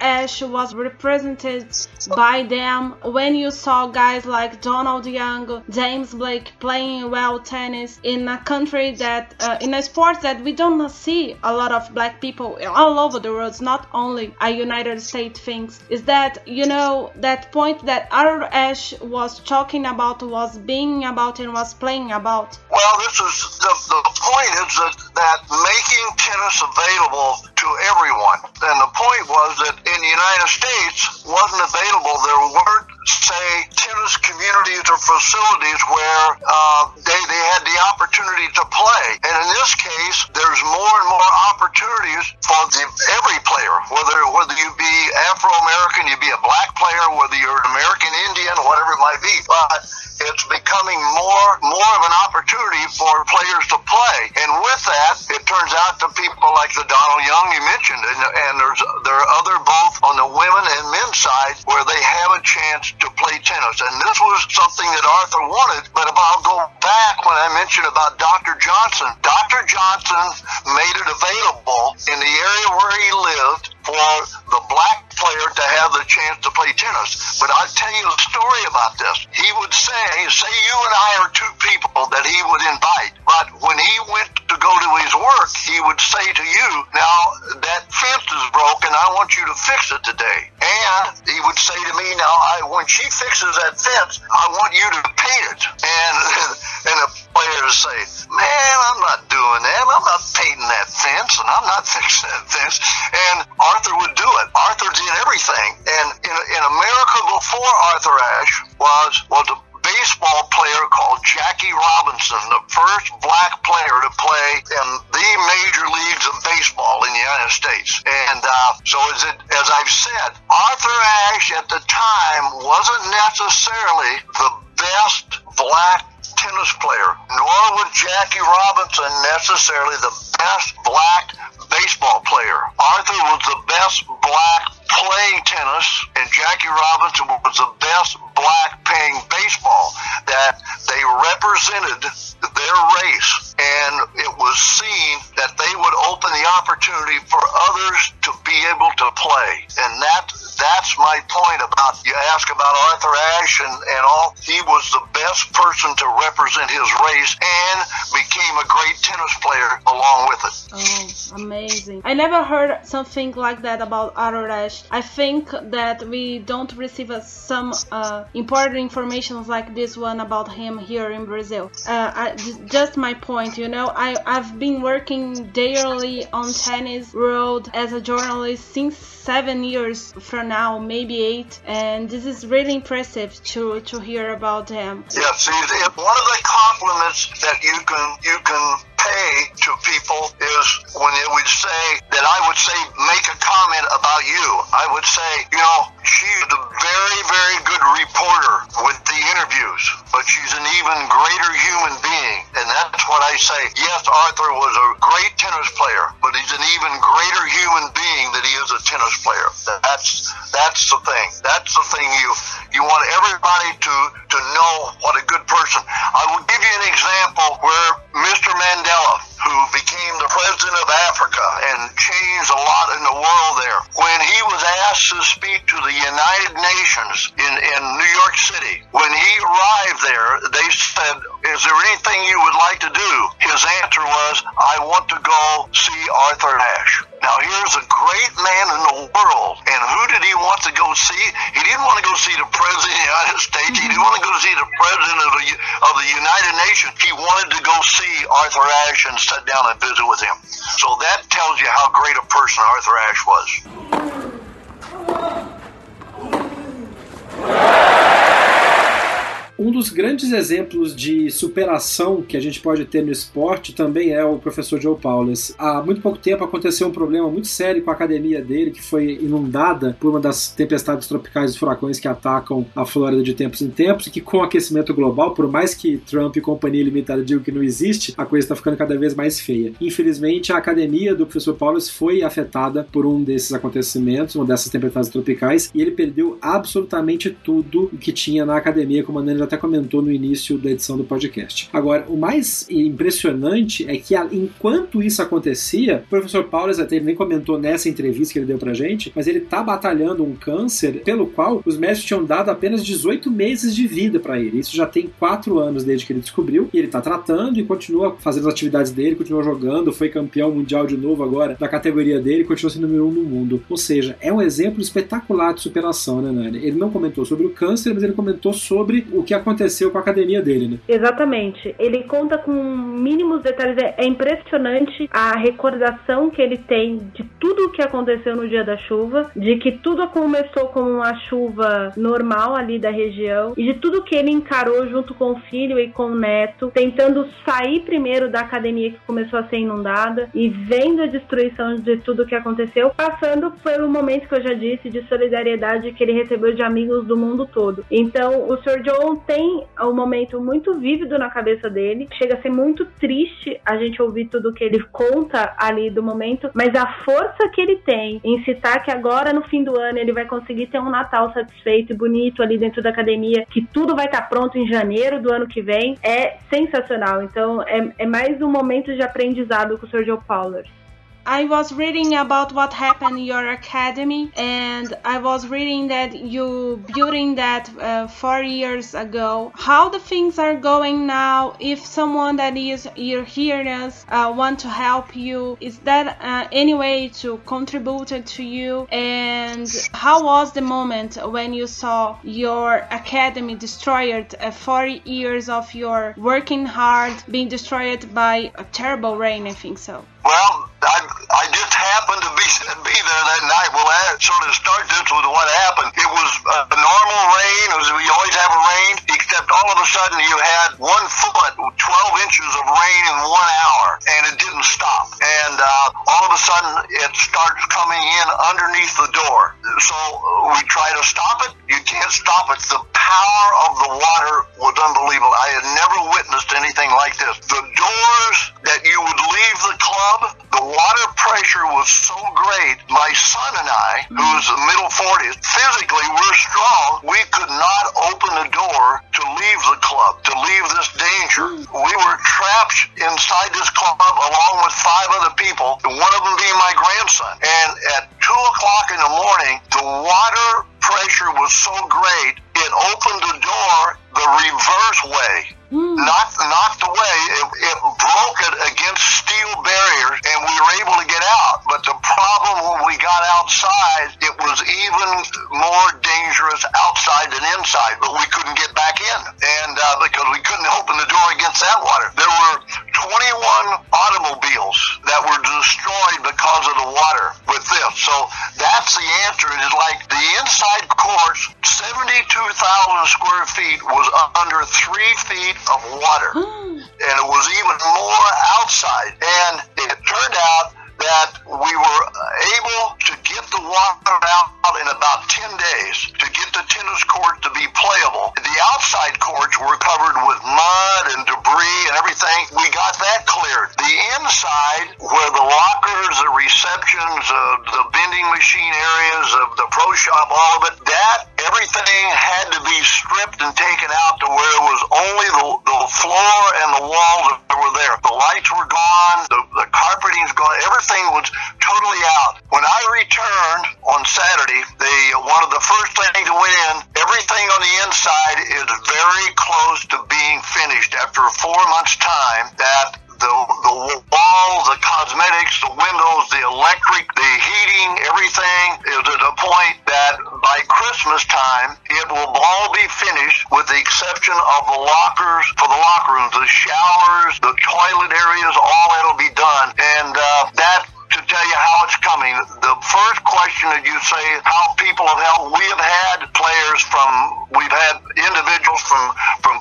Ashe was represented by them when you saw guys like Donald Young, James Blake playing well tennis in a country that, uh, in a sport that we don't see a lot of black people all over the world, not only a United States thing. Is that, you know, that point that Arthur Ashe was talking about, was being about, and was playing about? Well, this is the, the point is that, that making tennis available to everyone. And the point was that in the United States wasn't available. There weren't, say, tennis communities or facilities where uh, they, they had the opportunity to play. And in this case, there's more and more opportunities for the, every player, whether whether you be Afro American, you be a black player, whether you're an American Indian, whatever it might be. But it's becoming more more of an opportunity for players to play. And with that, it turns out to people like the Donald Young you mentioned, and, and there's there are other both on the women and men's side where they have a chance to play tennis. And this was something that Arthur wanted. But if I'll go back when I mentioned about Dr. Johnson, Dr. Johnson made it available in the area where he lived for the black player to have the chance to play tennis. But I'll tell you a story about this. He would say, say you and I are two people that he would invite, but when he went to go to his work, he would say to you, now that fence is broken, I want you to fix it today. And he would say to me, now I, when she fixes that fence, I want you to paint it. And, and the player to say, man, I'm not doing that. I'm not painting that fence and I'm not fixing that fence. And Arthur would do it. Arthur did everything. And in, in America before Arthur Ashe was, was a baseball player called Jackie Robinson, the first black player to play in the major leagues of baseball in the United States. And uh, so, as, it, as I've said, Arthur Ashe at the time wasn't necessarily the best black tennis player, nor was Jackie Robinson necessarily the best black baseball player. Arthur was the best black playing tennis, and Jackie Robinson was the best black playing baseball. That they represented their race, and it was seen that they would open the opportunity for others to be able to play. And that that's my point about you ask about Arthur Ashe and, and all. He was the best person to represent his race and became a great tennis player along with it. Oh, amazing. I never heard something like that about Arthur Ashe. I think that we don't receive uh, some uh, important information like this one about him here in Brazil. Uh, I, just my point, you know, I, I've been working daily on tennis world as a journalist since seven years from now, maybe eight, and this is really impressive to to hear about him. Yeah, see, one of the compliments that you can you can pay to people is when it would say that I would say make a comment about you. I would say, you know, she's a very very good reporter with the interviews, but she's an even greater human being, and that's what I say. Yes, Arthur was a great tennis player, but he's an even greater human being that he is a tennis player. That's that's the thing. That's the thing you you want everybody to to know what a good person. I will give you an example where Mr. Mandela, who became the president of Africa and changed a lot in the world there, asked to speak to the United Nations in, in New York City, when he arrived there, they said, Is there anything you would like to do? His answer was, I want to go see Arthur Ashe. Now, here's a great man in the world, and who did he want to go see? He didn't want to go see the President of the United States. He didn't want to go see the President of the, of the United Nations. He wanted to go see Arthur Ashe and sit down and visit with him. So that tells you how great a person Arthur Ashe was. Hooray! Um dos grandes exemplos de superação que a gente pode ter no esporte também é o professor Joe Paulus. Há muito pouco tempo aconteceu um problema muito sério com a academia dele, que foi inundada por uma das tempestades tropicais e furacões que atacam a Flórida de tempos em tempos, e que com o aquecimento global, por mais que Trump e companhia limitada digam que não existe, a coisa está ficando cada vez mais feia. Infelizmente, a academia do professor Paulus foi afetada por um desses acontecimentos, uma dessas tempestades tropicais, e ele perdeu absolutamente tudo que tinha na academia, como a Nani até comentou no início da edição do podcast. Agora, o mais impressionante é que enquanto isso acontecia, o professor Paulus até nem comentou nessa entrevista que ele deu pra gente, mas ele tá batalhando um câncer pelo qual os médicos tinham dado apenas 18 meses de vida para ele. Isso já tem 4 anos desde que ele descobriu, e ele tá tratando e continua fazendo as atividades dele, continua jogando, foi campeão mundial de novo agora da categoria dele, continua sendo número 1 um no mundo. Ou seja, é um exemplo espetacular de superação, né, Nani? Ele não comentou sobre o câncer, mas ele comentou sobre o que aconteceu com a academia dele, né? Exatamente. Ele conta com mínimos detalhes. É, é impressionante a recordação que ele tem de tudo o que aconteceu no dia da chuva, de que tudo começou como uma chuva normal ali da região e de tudo que ele encarou junto com o filho e com o neto, tentando sair primeiro da academia que começou a ser inundada e vendo a destruição de tudo que aconteceu, passando pelo momento que eu já disse de solidariedade que ele recebeu de amigos do mundo todo. Então, o Sr. John tem um momento muito vívido na cabeça dele, chega a ser muito triste a gente ouvir tudo que ele conta ali do momento, mas a força que ele tem em citar que agora no fim do ano ele vai conseguir ter um Natal satisfeito e bonito ali dentro da academia, que tudo vai estar pronto em janeiro do ano que vem, é sensacional. Então, é, é mais um momento de aprendizado com o Sr. Joe. I was reading about what happened in your academy, and I was reading that you building that uh, four years ago. How the things are going now? If someone that is hearing us uh, want to help you, is that uh, any way to contribute to you? And how was the moment when you saw your academy destroyed? Uh, four years of your working hard being destroyed by a terrible rain. I think so. Well, I, I just happened to be be there that night. Well, sort of start this with what happened. It was a normal rain, as we always have a rain, except all of a sudden you had one foot, 12 inches of rain in one hour, and it didn't stop. And uh, all of a sudden it starts coming in underneath the door. So we try to stop it. You can't stop it. The power of the water was unbelievable. I had never witnessed anything like this. The doors that you would leave the club, the water pressure was so great. My son and I, who's middle 40s, physically we're strong. We could not open the door to leave the club, to leave this danger. We were trapped inside this club along with five other people, one of them being my grandson. And at 2 o'clock in the morning, the water pressure was so great, it opened the door the reverse way. Mm. Knocked, knocked away. It, it broke it against steel barriers, and we were able to get out. But the problem when we got outside, it was even more dangerous outside than inside. But we couldn't get back in, and uh, because we couldn't open the door against that water, there were 21 automobiles that were destroyed because of the water with this. So that's the answer. It is like the inside course, 72,000 square feet was under three feet of water. and it was even more outside. And it turned out that we were able to get the water out in about 10 days to get the tennis court to be playable. The outside courts were covered with mud and debris and everything. We got that cleared. The inside, where the lockers, the receptions, uh, the vending machine areas of the pro shop, all of it, that everything had to be stripped and taken out to where it was only the, the floor and the walls that were there. The lights were gone, the, the carpeting's gone, everything was totally out. When I returned on Saturday, the one of the first things that went in, everything on the inside is very close to being finished after four months' time. That the the walls, the cosmetics, the windows, the electric, the heating, everything is at a point that by Christmas time it will all be finished with the exception of the lockers for the locker rooms, the showers, the toilet areas, all that'll be done. And uh, that to tell you how it's coming. The first question that you say how people have helped, we have had players from, we've had individuals from from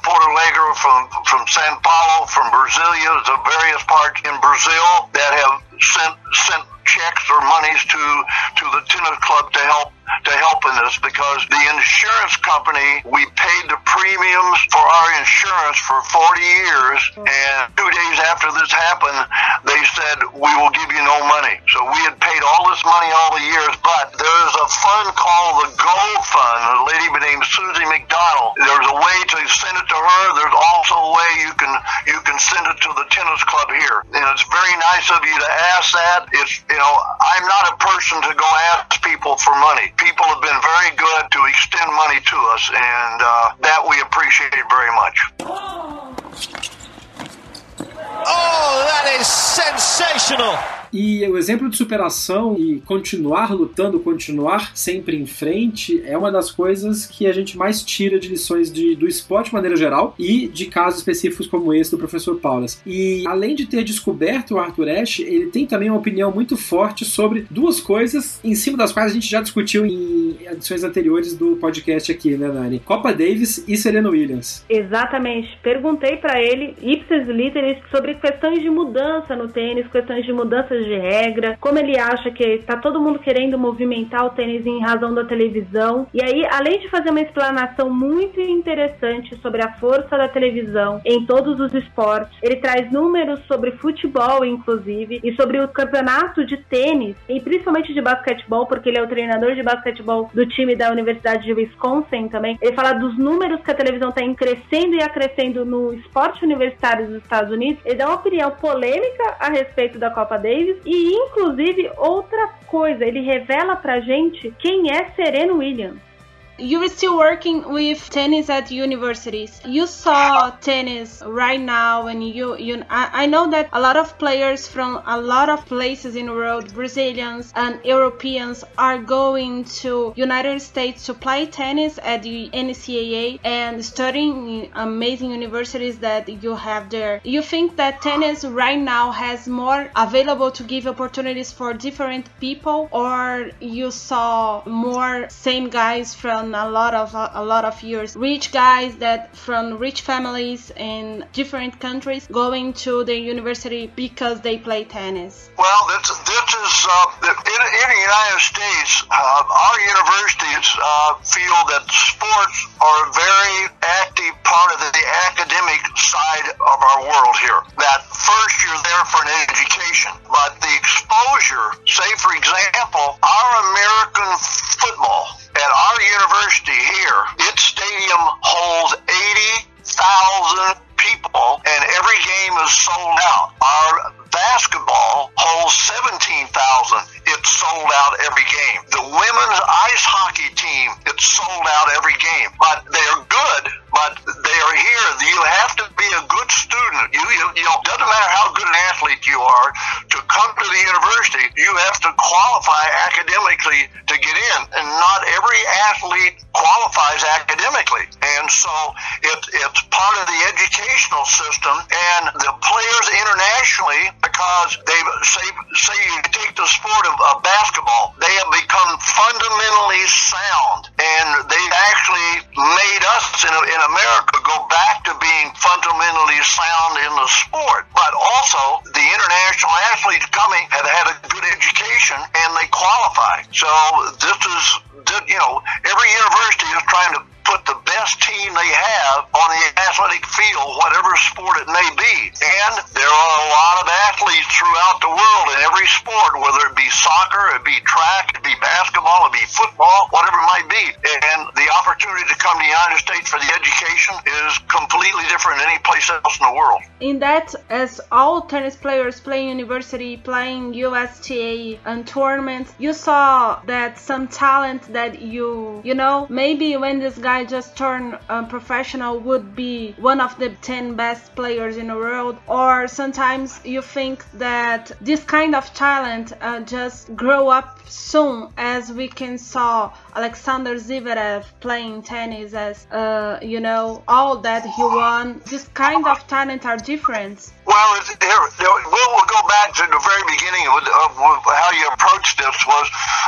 from from Sao Paulo, from Brasilia, to various parts in Brazil that have sent sent checks or monies to to the tennis club to help to help in this because the insurance company we paid the premiums for our insurance for 40 years and days after this happened they said we will give you no money. So we had paid all this money all the years but there's a fund called the gold fund. A lady named Susie McDonald. There's a way to send it to her. There's also a way you can you can send it to the tennis club here. And it's very nice of you to ask that. It's you know I'm not a person to go ask people for money. People have been very good to extend money to us, and uh, that we appreciate very much. Oh, that is sensational! E o exemplo de superação e continuar lutando, continuar sempre em frente, é uma das coisas que a gente mais tira de lições de, do esporte de maneira geral e de casos específicos como esse do professor Paulas. E além de ter descoberto o Arthur Ashe, ele tem também uma opinião muito forte sobre duas coisas em cima das quais a gente já discutiu em edições anteriores do podcast aqui, né, Nani? Copa Davis e Serena Williams. Exatamente. Perguntei para ele, ipsis literis, sobre questões de mudança no tênis, questões de de regra, como ele acha que está todo mundo querendo movimentar o tênis em razão da televisão. E aí, além de fazer uma explanação muito interessante sobre a força da televisão em todos os esportes, ele traz números sobre futebol, inclusive, e sobre o campeonato de tênis, e principalmente de basquetebol, porque ele é o treinador de basquetebol do time da Universidade de Wisconsin também. Ele fala dos números que a televisão está crescendo e acrescendo no esporte universitário dos Estados Unidos. Ele dá uma opinião polêmica a respeito da Copa Davis e, inclusive, outra coisa, ele revela pra gente quem é Serena Williams. You're still working with tennis at universities. You saw tennis right now, and you, you I, I know that a lot of players from a lot of places in the world, Brazilians and Europeans, are going to United States to play tennis at the NCAA and studying in amazing universities that you have there. You think that tennis right now has more available to give opportunities for different people, or you saw more same guys from a lot of a lot of years. Rich guys that from rich families in different countries going to the university because they play tennis. Well this, this is uh, in, in, the united states uh, our universities uh, feel that sports are a very active part of the academic side of our world here. That first you're there for an education but the exposure say for example our american football at our university here, its stadium holds 80,000 people, and every game is sold out. Our basketball holds 17,000. It's sold out every game. The women's ice hockey team, it's sold out every game. But they're good, but they are here. You have to be a good student. You, you, you know, doesn't matter how good an athlete you are, to come to the university, you have to qualify academically to get in. And not every athlete qualifies academically. And so it, it's part of the educational system. And the players internationally because they say say you take the sport of, of basketball, they have become fundamentally sound, and they've actually made us in, in America go back to being fundamentally sound in the sport. But also, the international athletes coming have had a good education and they qualify. So this is you know every university is trying to put the best team they have on the athletic field, whatever sport it may be. And there are a lot of athletes throughout the world in every sport, whether it be soccer, it be track, it be basketball, it be football, whatever it might be. And the opportunity to come to the United States for the education is completely different than any place else in the world. In that, as all tennis players playing university, playing USTA and tournaments, you saw that some talent that you, you know, maybe when this guy guy just turned professional would be one of the 10 best players in the world. Or sometimes you think that this kind of talent uh, just grow up soon as we can saw Alexander Zverev playing tennis as uh, you know all that he won. This kind of talent are different. Well, here it, we'll go back to the very beginning of, of, how you approached this was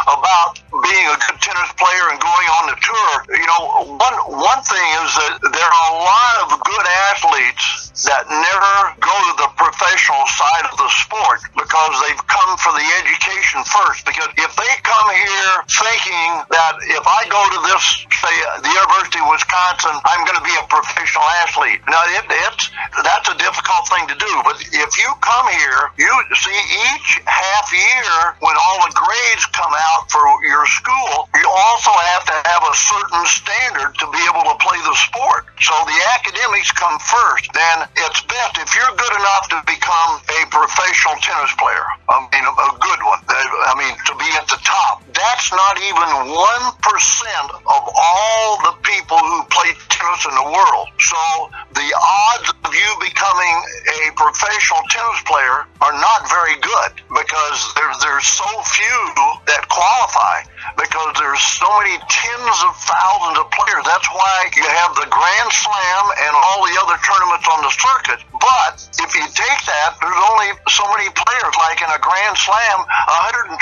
about being a good tennis player and going on the tour. You know, one one thing is that there are a lot of good athletes that never go to the professional side of the sport because they've come for the education first. Because if they come here thinking that if I go to this, say, the University of Wisconsin, I'm going to be a professional athlete. Now, it, it's that's a difficult thing to do. But if you come here, you see each half year when all the grades come out for your school, you also have to have a certain standard to be able to play the sport. So the academics come first. Then it's best if you're good enough to become a professional tennis player. I mean, a, a good one. I mean, to be at the top. That's not even 1% of all the people who play tennis in the world. So the odds of you becoming a professional tennis player are not very good because there, there's so few that qualify because there's so many tens of thousands of players. That's why you have the Grand Slam and all the other tournaments on the circuit. But if you take that, there's only so many players. Like in a Grand Slam, 128,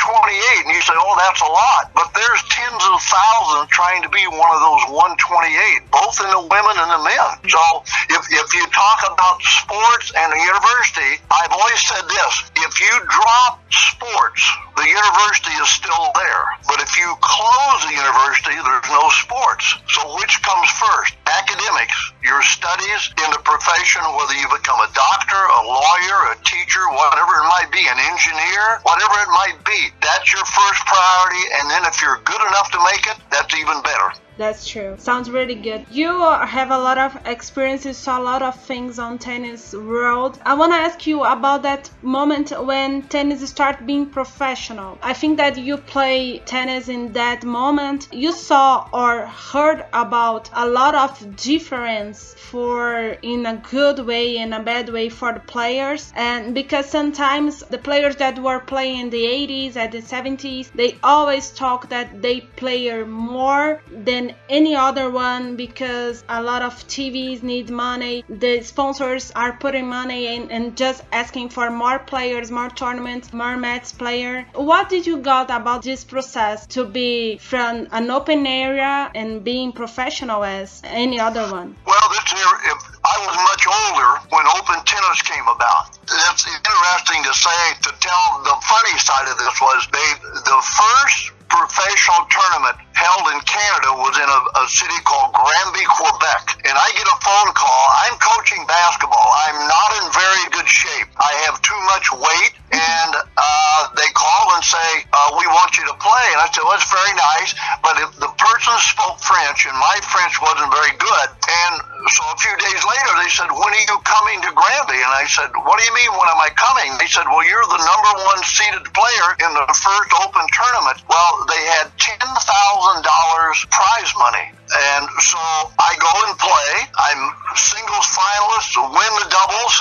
and you say, oh, that's a lot. But there's tens of thousands trying to be one of those 128, both in the women and the men. So if, if you talk about sports and the university, I've always said this. If you drop sports, the university is still there. But if you close the university, there's no sports. So which comes first? Academics, your studies in the profession, whether you become a doctor, a lawyer, a teacher, whatever it might be, an engineer, whatever it might be. That's your first priority. And then if you're good enough to make it, that's even better. That's true. Sounds really good. You have a lot of experiences, saw a lot of things on tennis world. I want to ask you about that moment when tennis start being professional. I think that you play tennis in that moment. You saw or heard about a lot of difference for in a good way and a bad way for the players. And because sometimes the players that were playing in the 80s and the 70s, they always talk that they play more than than any other one because a lot of TVs need money. The sponsors are putting money in and just asking for more players, more tournaments, more match player. What did you got about this process to be from an open area and being professional as any other one? Well, this year, I was much older when open tennis came about. It's interesting to say to tell the funny side of this was they the first professional tournament held in Canada was in a, a city called Granby, Quebec. And I get a phone call. I'm coaching basketball. I'm not in very good shape. I have too much weight. And uh, they call and say, uh, We want you to play. And I said, Well, that's very nice. But if the person spoke French, and my French wasn't very good. And so a few days later, they said, When are you coming to Granby? And I said, What do you mean, when am I coming? They said, Well, you're the number one seeded player in the first open tournament. Well, they had 10,000 prize money. And so I go and play. I'm singles finalist, win the doubles,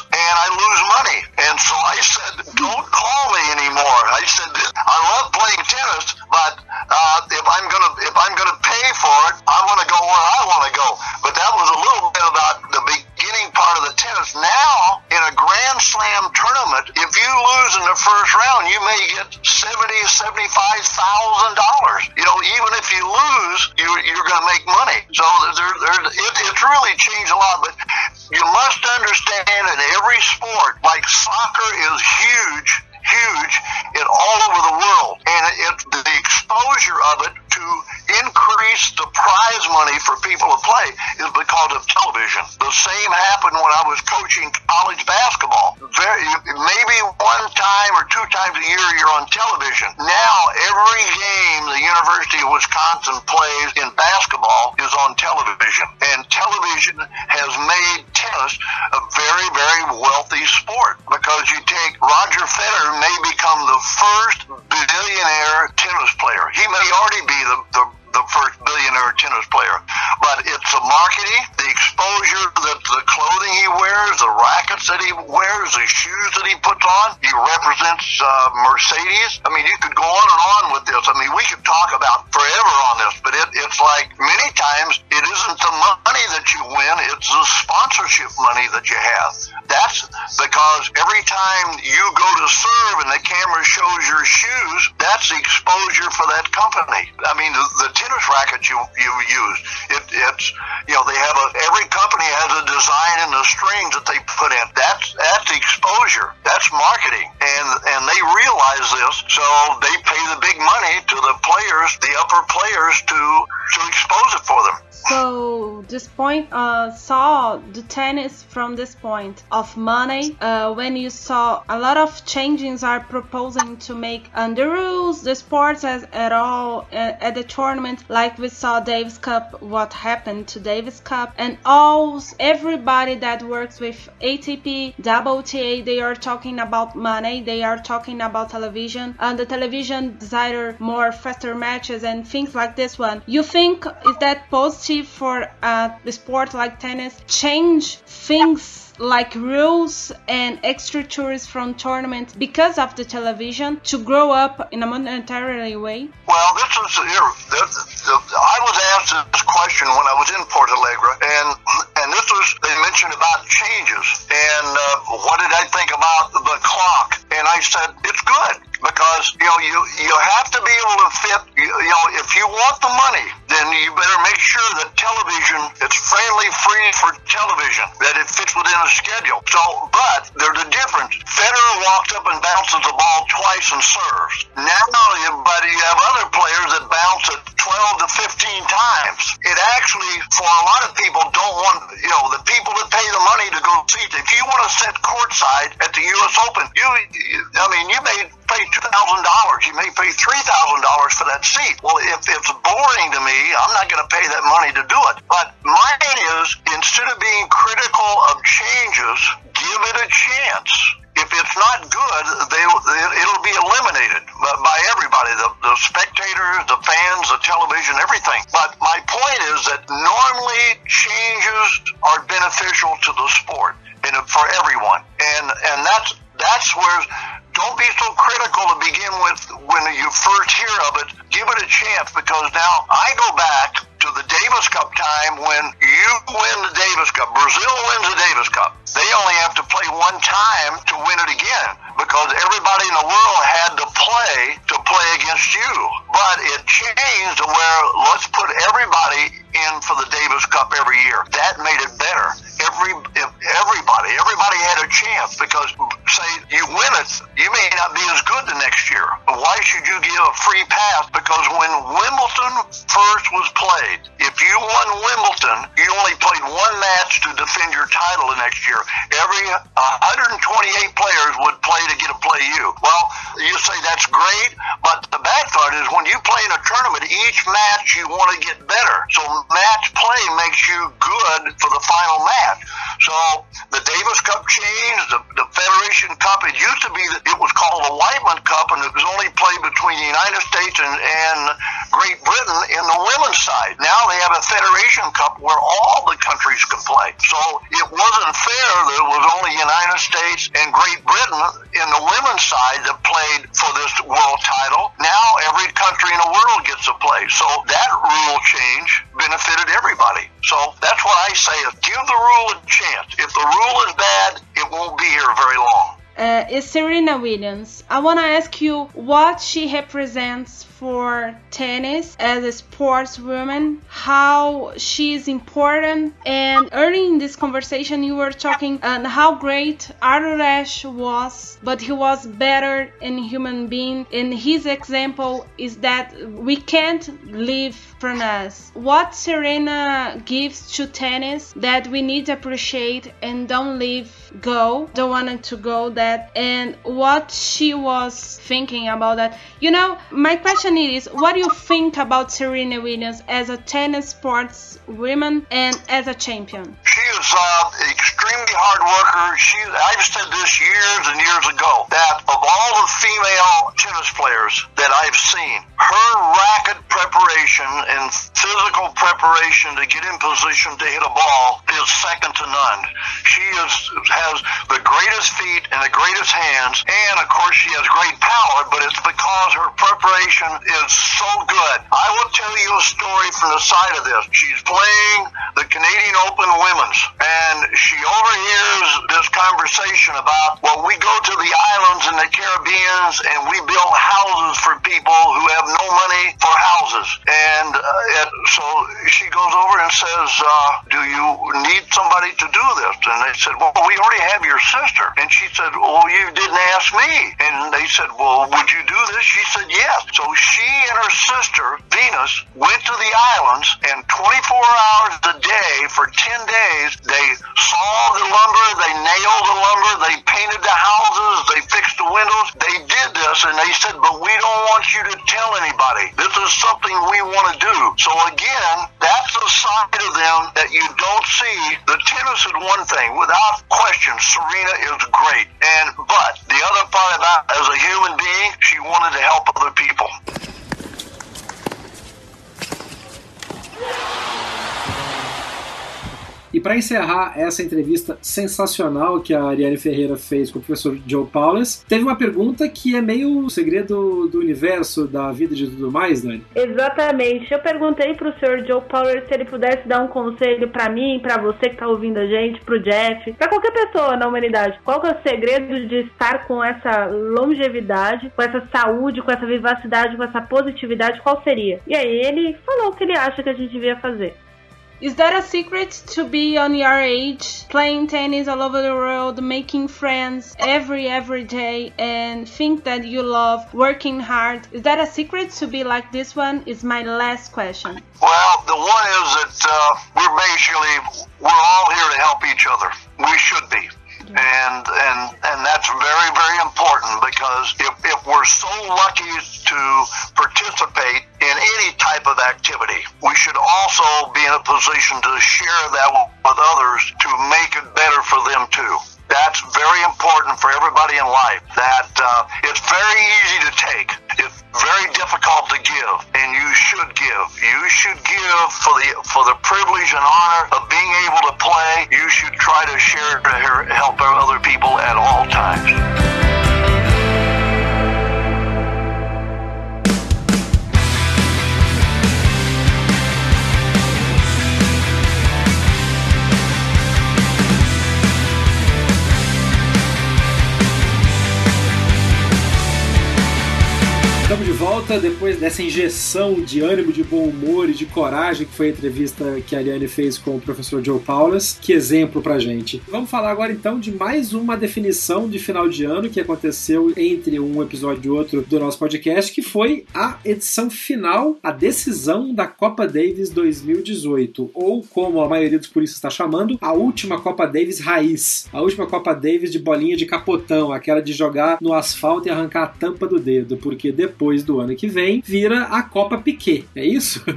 Point uh, the tennis from this point of money uh, when you saw a lot of changes are proposing to make um, the rules, the sports as at all uh, at the tournament like we saw Davis Cup, what happened to Davis Cup and all everybody that works with ATP, WTA, they are talking about money, they are talking about television and the television desire more faster matches and things like this one. You think is that positive? for a sport like tennis change things like rules and extra tours from tournaments because of the television to grow up in a monetarily way? Well, this is here. I was asked this question when I was in Porto Alegre, and and this was they mentioned about changes and uh, what did I think about the clock, and I said it's good Serena Williams. I want to ask you what she represents for tennis as a sportswoman, how she is important. And early in this conversation, you were talking on how great Arthur Ashe was, but he was better in human being. And his example is that we can't live from us. What Serena gives to tennis that we need to appreciate and don't leave go, don't want to go that, and what she was thinking about that. You know, my question is, what do you think about Serena Williams as a tennis sports woman and as a champion? She is uh, extremely hard worker. She, I've said this years and years ago that of all the female tennis players that I've seen, her racket preparation and physical preparation to get in position to hit a ball is second to none. She is has the greatest feet and the greatest hands, and of course she has great power. But it's because her preparation is so good. I will tell you a story from the side of this. She's playing the Canadian Open Women's, and she overhears this conversation about, well, we go to the islands in the Caribbean and we build houses for people who have no money for houses. And uh, so she goes over and says, uh, do you need somebody to do this? And they said, well, we already have your sister. And she said, well, you didn't ask me. And they said, well, would you do this? She said, yes. So she and her sister, Venus, went to the islands and 24 hours a day for 10 days, they sawed the lumber, they nailed the lumber, they painted the houses, they fixed the windows. They did this and they said, but we don't want you to tell anybody. This is something we want to do. So again, that's the side of them that you don't see. The tennis is one thing. Without question, Serena is great. And but the other part about as a human being, she wanted to help other people. E para encerrar essa entrevista sensacional que a Ariane Ferreira fez com o professor Joe Paulus, teve uma pergunta que é meio segredo do universo, da vida e de tudo mais, Dani. Exatamente. Eu perguntei pro Sr. Joe Paulus se ele pudesse dar um conselho para mim, para você que tá ouvindo a gente, pro Jeff, para qualquer pessoa na humanidade. Qual é o segredo de estar com essa longevidade, com essa saúde, com essa vivacidade, com essa positividade? Qual seria? E aí ele falou o que ele acha que a gente devia fazer. Is that a secret to be on your age, playing tennis all over the world, making friends every every day, and think that you love working hard? Is that a secret to be like this one? Is my last question. Well, the one is that uh, we're basically we're all here to help each other. We should be. And and and that's very very important because if, if we're so lucky conversation to share. Volta depois dessa injeção de ânimo, de bom humor e de coragem que foi a entrevista que a Ariane fez com o professor Joe Paulas. Que exemplo pra gente. Vamos falar agora então de mais uma definição de final de ano que aconteceu entre um episódio e outro do nosso podcast, que foi a edição final, a decisão da Copa Davis 2018, ou como a maioria dos puristas está chamando, a última Copa Davis raiz, a última Copa Davis de bolinha de capotão, aquela de jogar no asfalto e arrancar a tampa do dedo, porque depois do ano que vem vira a Copa Piquet. É isso?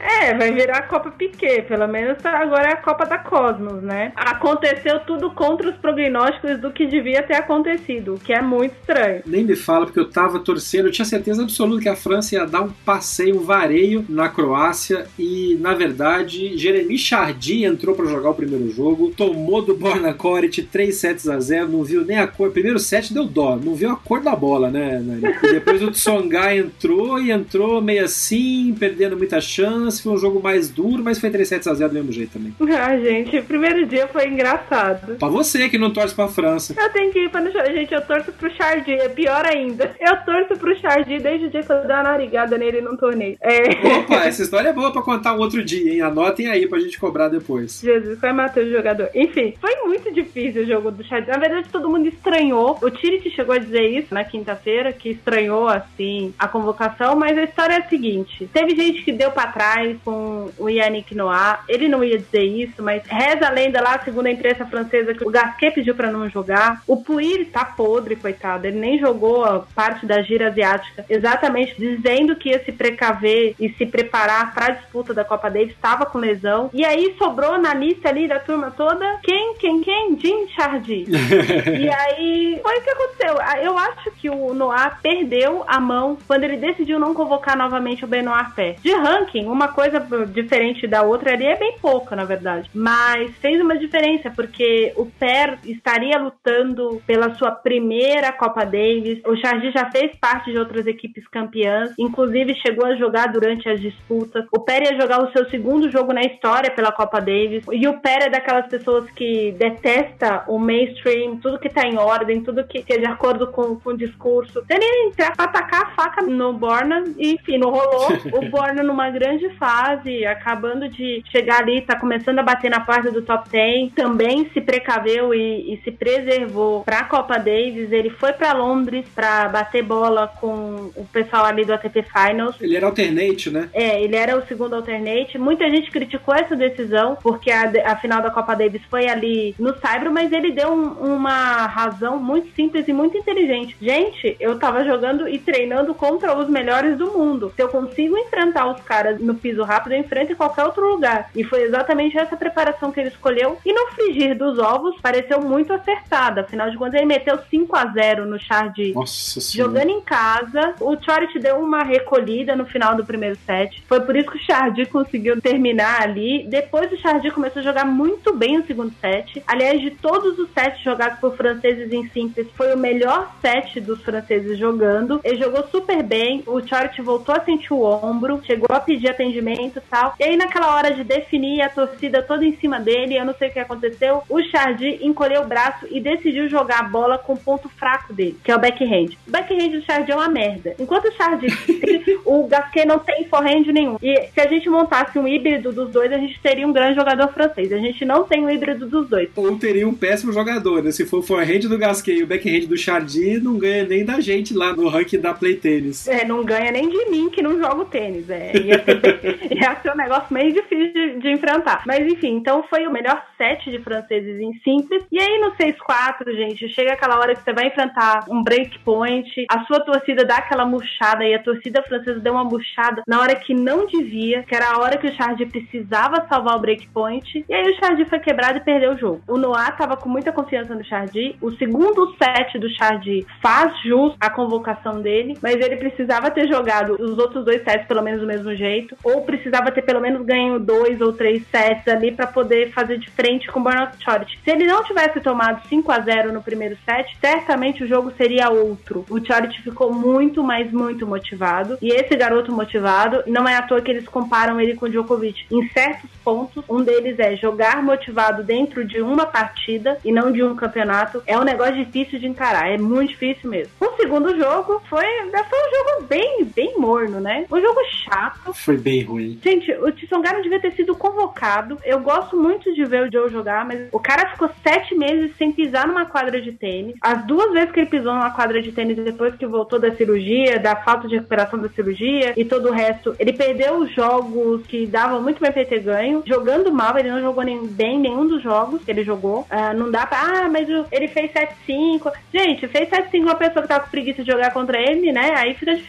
É, vai virar a Copa Piquet, pelo menos agora é a Copa da Cosmos, né? Aconteceu tudo contra os prognósticos do que devia ter acontecido, o que é muito estranho. Nem me fala, porque eu tava torcendo, eu tinha certeza absoluta que a França ia dar um passeio, um vareio na Croácia e, na verdade, Jeremy Chardy entrou para jogar o primeiro jogo, tomou do Borna Koric 3 sets a 0, não viu nem a cor. Primeiro set deu dó, não viu a cor da bola, né, Nani? E depois o Tsonga entrou e entrou meio assim, perdendo muita chance. Foi um jogo mais duro, mas foi 3 sets a 0 do mesmo jeito também. Ah, gente, o primeiro dia foi engraçado. Pra você que não torce pra França. Eu tenho que ir pra. Gente, eu torço pro Chardy, é pior ainda. Eu torço pro Chardy desde o dia que eu dei uma narigada nele num torneio. É. Opa, essa história é boa pra contar um outro dia, hein? Anotem aí pra gente cobrar depois. Jesus, vai matar o jogador. Enfim, foi muito difícil o jogo do Chardy. Na verdade, todo mundo estranhou. O Tirit chegou a dizer isso na quinta-feira, que estranhou, assim, a convocação, mas a história é a seguinte: teve gente que deu para trás com o Yannick Noah, ele não ia dizer isso, mas reza a lenda lá, segundo a imprensa francesa, que o Gasquet pediu para não jogar. O Puir tá podre, coitado, ele nem jogou a parte da gira asiática, exatamente dizendo que ia se precaver e se preparar para a disputa da Copa Davis, estava com lesão. E aí sobrou na lista ali da turma toda quem, quem, quem? Jim Chardy. e aí foi o que aconteceu. Eu acho que o Noah perdeu a mão quando ele decidiu não convocar novamente o Benoit Pé. De ranking, uma coisa diferente da outra ali é bem pouca, na verdade. Mas fez uma diferença, porque o Pé estaria lutando pela sua primeira Copa Davis. O Chardy já fez parte de outras equipes campeãs, inclusive chegou a jogar durante as disputas. O Pé ia jogar o seu segundo jogo na história pela Copa Davis. E o Pé é daquelas pessoas que detesta o mainstream, tudo que tá em ordem, tudo que, que é de acordo com, com o discurso. Ele entrar pra atacar faca no Borna e, enfim, não rolou. o Borna numa grande fase, acabando de chegar ali, tá começando a bater na porta do top 10, também se precaveu e, e se preservou pra Copa Davis. Ele foi para Londres para bater bola com o pessoal ali do ATP Finals. Ele era alternate, né? É, ele era o segundo alternate. Muita gente criticou essa decisão, porque a, a final da Copa Davis foi ali no Saibro, mas ele deu um, uma razão muito simples e muito inteligente. Gente, eu tava jogando e treinando contra os melhores do mundo. Se eu consigo enfrentar os caras no piso rápido, eu enfrento em qualquer outro lugar. E foi exatamente essa preparação que ele escolheu. E no frigir dos ovos, pareceu muito acertada. Afinal de contas, ele meteu 5 a 0 no Chardy. Nossa senhora. Jogando em casa, o Chorit deu uma recolhida no final do primeiro set. Foi por isso que o Chardy conseguiu terminar ali. Depois o Chardy começou a jogar muito bem o segundo set. Aliás, de todos os sets jogados por franceses em simples, foi o melhor set dos franceses jogando. Ele jogou super bem. O Chorit voltou a sentir o ombro, chegou a pedir atendimento e tal. E aí, naquela hora de definir a torcida toda em cima dele, eu não sei o que aconteceu, o Chardy encolheu o braço e decidiu jogar a bola com o ponto fraco dele, que é o backhand. O backhand do Chardy é uma merda. Enquanto o Chardy tem, o Gasquet não tem forehand nenhum. E se a gente montasse um híbrido dos dois, a gente teria um grande jogador francês. A gente não tem um híbrido dos dois. Ou teria um péssimo jogador, né? Se for o forehand do Gasquet e o backhand do Chardy, não ganha nem da gente lá no ranking da Play Tennis. É, não ganha nem de mim que não jogo tênis. É, ia, ser, ia ser um negócio meio difícil de, de, enfrentar. Mas enfim, então foi o melhor set de franceses em simples. E aí no 6-4, gente, chega aquela hora que você vai enfrentar um break point, a sua torcida dá aquela murchada e a torcida francesa deu uma murchada na hora que não devia, que era a hora que o Chardy precisava salvar o break point. E aí o Chardy foi quebrado e perdeu o jogo. O Noah tava com muita confiança no Chardy. O segundo set do Chardy faz jus à convocação dele, mas ele precisava ter jogado os outros dois sets pelo menos do mesmo jeito, ou precisava ter pelo menos ganho dois ou três sets ali para poder fazer de frente com o Burnout Chorich. Se ele não tivesse tomado 5 a 0 no primeiro set, certamente o jogo seria outro. O Chorich ficou muito, mas muito motivado. E esse garoto motivado, não é à toa que eles comparam ele com o Djokovic. Em certos pontos, um deles é jogar motivado dentro de uma partida e não de um campeonato. É um negócio difícil de encarar, é muito difícil mesmo. O segundo jogo foi, foi um jogo bem, bem morno, né? Um jogo chato. Foi bem ruim. Gente, o Tsongaro devia ter sido convocado. Eu gosto muito de ver o Joe jogar, mas o cara ficou sete meses sem pisar numa quadra de tênis. As duas vezes que ele pisou numa quadra de tênis depois que voltou da cirurgia, da falta de recuperação da cirurgia e todo o resto, ele perdeu os jogos que davam muito bem pra ter ganho. Jogando mal, ele não jogou nem, bem nenhum dos jogos que ele jogou. Uh, não dá pra, ah, mas ele fez 7-5. Gente, fez 7-5 uma pessoa que tava com preguiça de jogar contra ele, né? Aí fica difícil.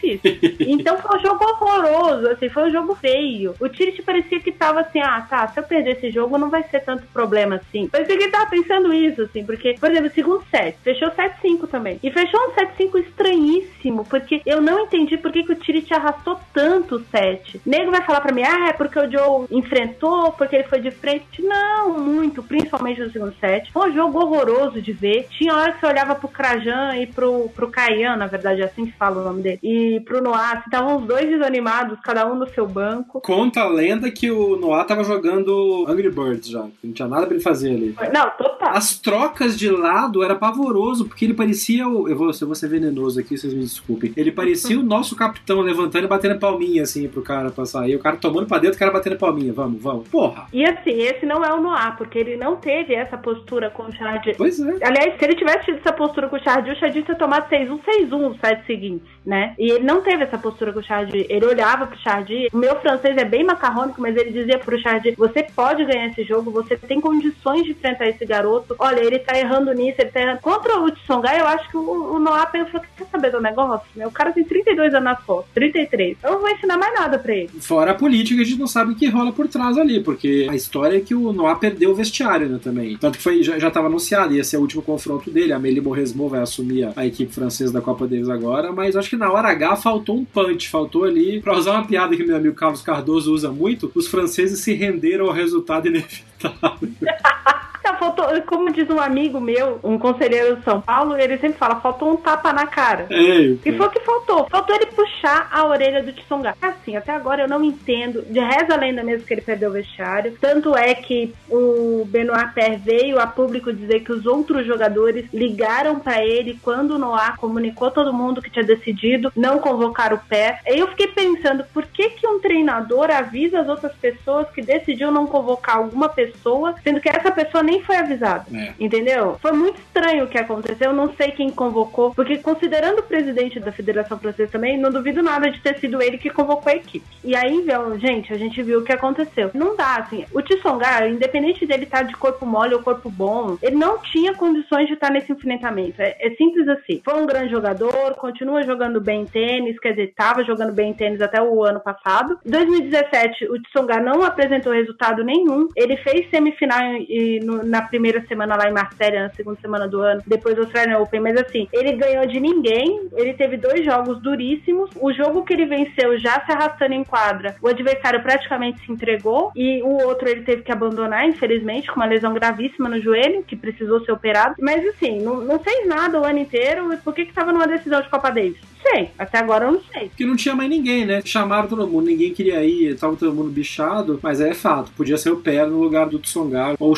Então foi um jogo horroroso, assim, foi um jogo feio. O Tirit parecia que tava assim, ah, tá, se eu perder esse jogo não vai ser tanto problema assim. Parecia que ele tava pensando isso, assim, porque, por exemplo, o segundo set, fechou 7-5 também. E fechou um 7-5 estranhíssimo, porque eu não entendi por que, que o Tirit arrastou tanto o set. Nego vai falar pra mim, ah, é porque o Joe enfrentou, porque ele foi de frente. Não, muito, principalmente no segundo set. Foi um jogo horroroso de ver. Tinha hora que você olhava pro Krajan e pro, pro Kayan, na verdade, é assim que fala o nome dele, e pro Noah, estavam os dois desanimados, cada um no seu banco. Conta a lenda que o Noah tava jogando Angry Birds já, não tinha nada pra ele fazer ali. Não, total. As trocas de lado era pavoroso, porque ele parecia o. Eu vou, eu vou ser venenoso aqui, vocês me desculpem. Ele parecia o nosso capitão levantando e batendo palminha assim pro cara passar. E o cara tomando pra dentro, o cara batendo palminha. Vamos, vamos. Porra! E assim, esse não é o Noah, porque ele não teve essa postura com o Chad. Pois é. Aliás, se ele tivesse tido essa postura com o Chad, o Chad tinha tomado 6-1, 6-1 os sete seguintes, né? E ele não teve essa postura com o Chad. Ele olhava pro Chad. O meu francês é bem macarrônico, mas ele dizia pro Chad: você pode ganhar esse jogo, você tem condições de enfrentar esse garoto. Olha, ele tá errando nisso, ele tá errando. Contra o Tsonga, eu acho que o, o Noah pensou: quer saber do negócio? O cara tem 32 anos nas fotos, 33. Eu não vou ensinar mais nada pra ele. Fora a política, a gente não sabe o que rola por trás ali, porque a história é que o Noah perdeu o vestiário, né, também. Tanto que foi, já, já tava anunciado, ia ser o último confronto dele. A Amélie Moresmo vai assumir a equipe francesa da Copa Davis agora, mas acho que na hora Faltou um punch, faltou ali, pra usar uma piada que meu amigo Carlos Cardoso usa muito, os franceses se renderam ao resultado inevitável. Não, faltou, como diz um amigo meu, um conselheiro de São Paulo, ele sempre fala, faltou um tapa na cara. É, E foi o que faltou. Faltou ele puxar a orelha do Tsonga. Assim, até agora eu não entendo. De reza a lenda mesmo que ele perdeu o vestiário. Tanto é que o Benoit Paire veio a público dizer que os outros jogadores ligaram pra ele quando o Noah comunicou todo mundo que tinha decidido não convocar o pé. Aí eu fiquei pensando, por que que um treinador avisa as outras pessoas que decidiu não convocar alguma pessoa, sendo que essa pessoa nem foi avisada? É. Entendeu? Foi muito estranho o que aconteceu. Eu não sei quem convocou, porque considerando o presidente da Federação Francesa também, não duvido nada de ter sido ele que convocou a equipe. E aí, viu, gente, a gente viu o que aconteceu. Não dá, assim. O Tissongar, independente dele estar de corpo mole ou corpo bom, ele não tinha condições de estar nesse enfrentamento. É, é simples assim. Foi um grande jogador, continua jogando bem tênis, quer dizer, estava jogando bem tênis até o ano passado. Em 2017, o Tsonga não apresentou resultado nenhum. Ele fez semifinal e, no- na primeira semana lá em Marselha, na segunda semana do ano, depois do Australian Open, mas assim, ele ganhou de ninguém. Ele teve dois jogos duríssimos. O jogo que ele venceu já se arrastando em quadra, o adversário praticamente se entregou e o outro ele teve que abandonar, infelizmente, com uma lesão gravíssima no joelho, que precisou ser operado. Mas assim, não, não fez nada o ano inteiro. Por que que tava numa decisão de Copa Davis? Sei. Até agora eu não sei. Porque não tinha mais ninguém, né? Chamaram todo mundo, ninguém queria ir, tava todo mundo bichado, mas é fato, podia ser o Pé no lugar do Tsongar, ou o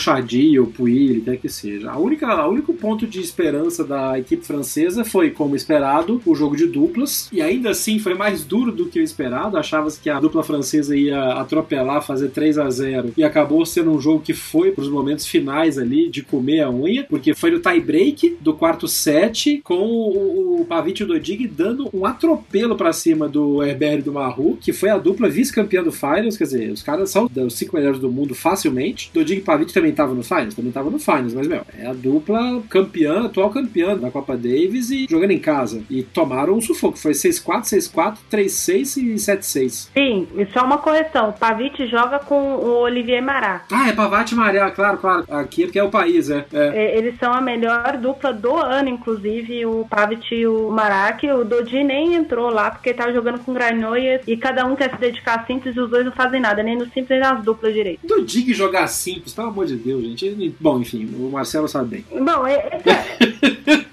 Chadi, ou Puyi, quer que seja. A única, o único ponto de esperança da equipe francesa foi, como esperado, o jogo de duplas, e ainda assim foi mais duro do que o esperado, achava-se que a dupla francesa ia atropelar, fazer 3 a 0 e acabou sendo um jogo que foi pros momentos finais ali, de comer a unha, porque foi no tie break do quarto set, com o, o Pavic Dodig dando um atropelo pra cima do Herbert e do Maru, que foi a dupla vice-campeã do Finals, quer dizer, os caras são dos cinco melhores do mundo facilmente. Dodig e Pavic também estavam no Finals, também estavam no Finals, mas, meu, é a dupla campeã, atual campeã da Copa Davis e jogando em casa. E tomaram um sufoco, foi 6-4, 6-4, 3-6 e 7-6. Sim, e só uma correção. O Pavic joga com o Olivier Marat. Ah, é Pavate e Maria, claro, claro. Aqui é porque é o país, é. é. É, Eles são a melhor dupla do ano, inclusive, o Pavic e o Marak. O Dodi nem entrou lá porque tava jogando com o Granoia e cada um quer se dedicar a simples e os dois não fazem nada, nem no simples nem nas duplas direito. Dodig jogar simples, pelo amor de Deus, gente. Bom, enfim, o Marcelo sabe bem. Bom, é- é-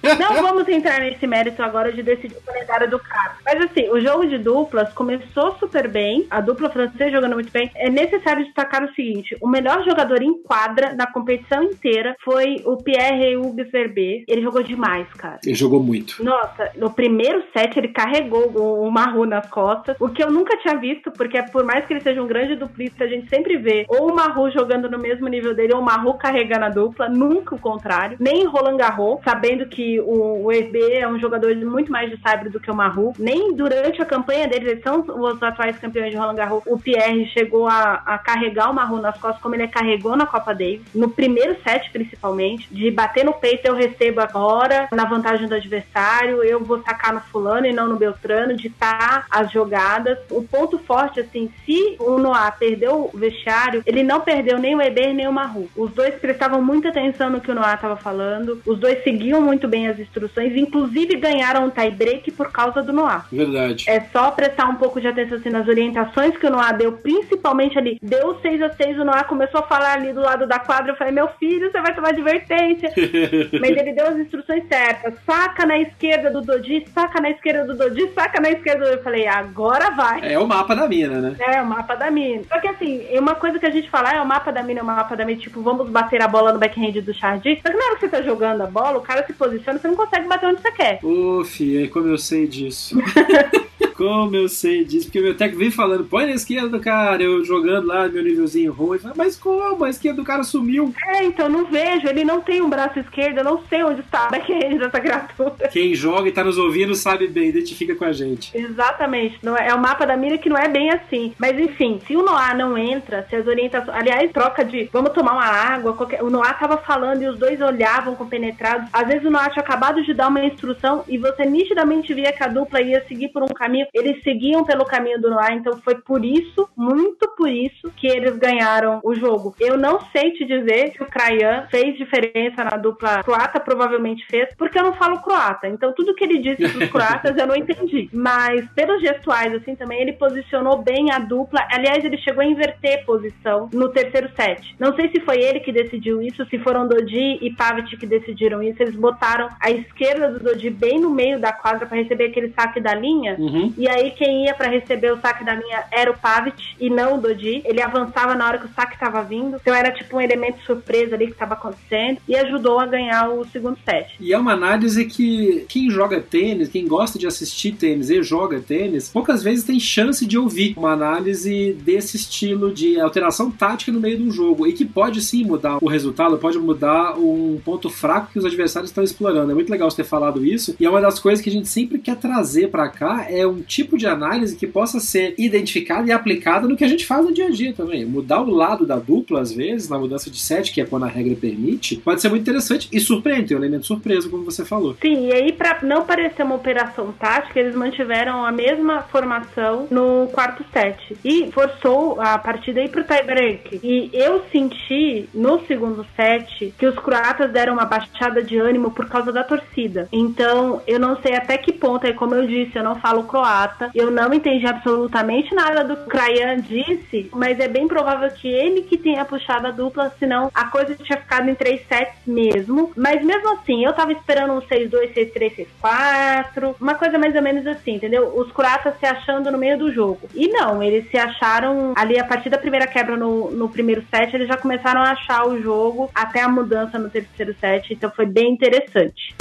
não vamos entrar nesse mérito agora de decidir o calendário do cara. Mas assim, o jogo de duplas começou super bem, a dupla francesa jogando muito bem. É necessário destacar o seguinte: o melhor jogador em quadra na competição inteira foi o Pierre Hugues Verbe. Ele jogou demais, cara. Ele jogou muito. Nossa, no primeiro set ele carregou o Maru nas costas, o que eu nunca tinha visto, porque por mais que ele seja um grande duplista, a gente sempre vê ou o Maru jogando no mesmo nível dele, ou o Maru carregando a dupla, nunca o contrário. Nem Roland Garros, sabendo que o, o EB é um jogador de muito mais de sabre do que o Maru. Nem durante a campanha deles, eles são os atuais campeões de Roland Garros, o Pierre chegou a, a carregar o Maru nas costas, como ele carregou na Copa Davis, no primeiro set principalmente, de bater no peito, eu recebo agora, na vantagem do adversário, eu vou sacar no fulano e não no Beltrano, ditar as jogadas. O ponto forte, assim, se o Noah perdeu o vestiário, ele não perdeu nem o Eber nem o Maru. Os dois prestavam muita atenção no que o Noah estava falando, os dois seguiam muito bem as instruções, inclusive ganharam um tie break por causa do Noah. Verdade. É só prestar um pouco de atenção assim, nas orientações que o Noah deu, principalmente ali. Deu 6 a 6 o Noah começou a falar ali do lado da quadra. Eu falei, meu filho, você vai tomar advertência. Mas ele deu as instruções certas. Saca na esquerda do Dodi, saca na esquerda do Dodi, saca na esquerda do... Eu falei, agora vai. É o mapa da mina, né? É, o mapa da mina. Só que assim, uma coisa que a gente fala, ah, é o mapa da mina, é o mapa da mina, tipo, vamos bater a bola no backhand do Chardy. Só que na hora que você tá jogando a bola, o cara se posiciona, você não consegue bater onde você quer. Ô, filha, como eu sei disso. como eu sei disso. Porque o meu técnico vem falando, põe na esquerda do cara, eu jogando lá, meu nívelzinho ruim. Mas como? A esquerda do cara sumiu. É, então não vejo, ele não tem um braço esquerdo, eu não sei onde está a backhand dessa criatura. Quem joga e tá nos ouvindo sabe bem, identifica com a gente. Exatamente, não é, é o mapa da mira que não é bem assim. Mas enfim, se o Noah não entra, se as orientações. Aliás, troca de vamos tomar uma água, qualquer... o Noah tava falando e os dois olhavam compenetrados. Às vezes o Noah tinha acabado de dar uma instrução e você nitidamente via que a dupla ia seguir por um caminho eles seguiam pelo caminho do Noir, então foi por isso, muito por isso, que eles ganharam o jogo. Eu não sei te dizer se o Krayan fez diferença na dupla croata, provavelmente fez, porque eu não falo croata. Então tudo que ele disse pros croatas eu não entendi. Mas pelos gestuais, assim, também ele posicionou bem a dupla. Aliás, ele chegou a inverter posição no terceiro set. Não sei se foi ele que decidiu isso, se foram Dodi e Pavic que decidiram isso. Eles botaram a esquerda do Dodi bem no meio da quadra para receber aquele saque da linha. Uhum. E aí quem ia para receber o saque da linha era o Pavic e não o Dodi. Ele avançava na hora que o saque estava vindo. Então era tipo um elemento surpresa ali que estava acontecendo e ajudou a ganhar o segundo set. E é uma análise que quem joga tênis, quem gosta de assistir tênis e joga tênis, poucas vezes tem chance de ouvir uma análise desse estilo de alteração tática no meio de um jogo e que pode sim mudar o resultado, pode mudar um ponto fraco que os adversários estão explorando. É muito legal você ter falado isso e é uma das coisas que a gente sempre quer trazer para cá é um tipo de análise que possa ser identificada e aplicada no que a gente faz no dia a dia também. Mudar o lado da dupla às vezes na mudança de set, que é quando a regra permite, pode ser muito interessante e surpreende, tem um elemento surpresa como você falou. Sim, e aí para não parecer uma operação tática, eles mantiveram a mesma formação no quarto set e forçou a partida aí pro tie break. E eu senti no segundo set que os croatas deram uma baixada de ânimo por causa da torcida. Então, eu não sei até que ponto, aí como eu disse, eu não falo croata, eu não entendi absolutamente nada do que Krayan disse, mas é bem provável que ele que tenha puxado a dupla, senão a coisa tinha ficado em três sets mesmo. Mas mesmo assim, eu tava esperando um 6-2, 6-3, 6-4, uma coisa mais ou menos assim, entendeu? Os croatas se achando no meio do jogo. E não, eles se acharam ali a partir da primeira quebra no, no primeiro set, eles já começaram a achar o jogo até a mudança no terceiro set, então foi bem interessante.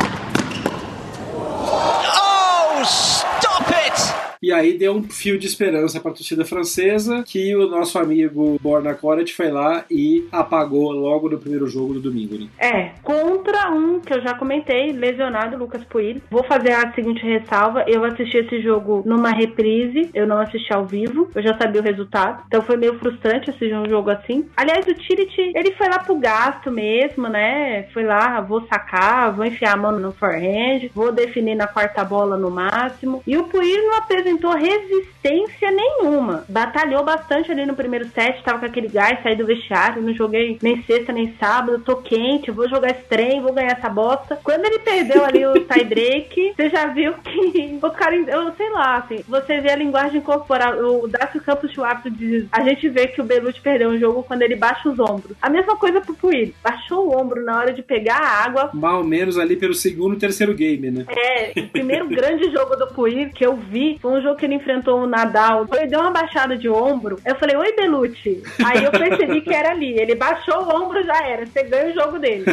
Oh, stop it! E aí deu um fio de esperança para a torcida francesa que o nosso amigo Borna Koret foi lá e apagou logo no primeiro jogo do domingo. Né? É, contra um que eu já comentei, lesionado, Lucas Puig. Vou fazer a seguinte ressalva: eu assisti esse jogo numa reprise, eu não assisti ao vivo, eu já sabia o resultado, então foi meio frustrante assistir um jogo assim. Aliás, o Tirit, ele foi lá pro gasto mesmo, né? Foi lá, vou sacar, vou enfiar a mão no forehand, vou definir na quarta bola no máximo. E o Puig não apresentou resistência nenhuma. Batalhou bastante ali no primeiro set, tava com aquele gás, saí do vestiário, não joguei nem sexta nem sábado, tô quente, vou jogar esse trem, vou ganhar essa bosta. Quando ele perdeu ali o tie break, você já viu que o cara, eu sei lá, assim, você vê a linguagem corporal, o Dácio Campos Schwartz diz, a gente vê que o Belucci perdeu um jogo quando ele baixa os ombros. A mesma coisa pro Puig, baixou o ombro na hora de pegar a água. Mal menos ali pelo segundo e terceiro game, né? É, o primeiro grande jogo do Puig que eu vi foi um jogo que ele enfrentou o Nadal. Ele deu uma baixada de ombro. Eu falei, oi, Belucci. Aí eu percebi que era ali. Ele baixou o ombro, já era. Você ganha o jogo dele.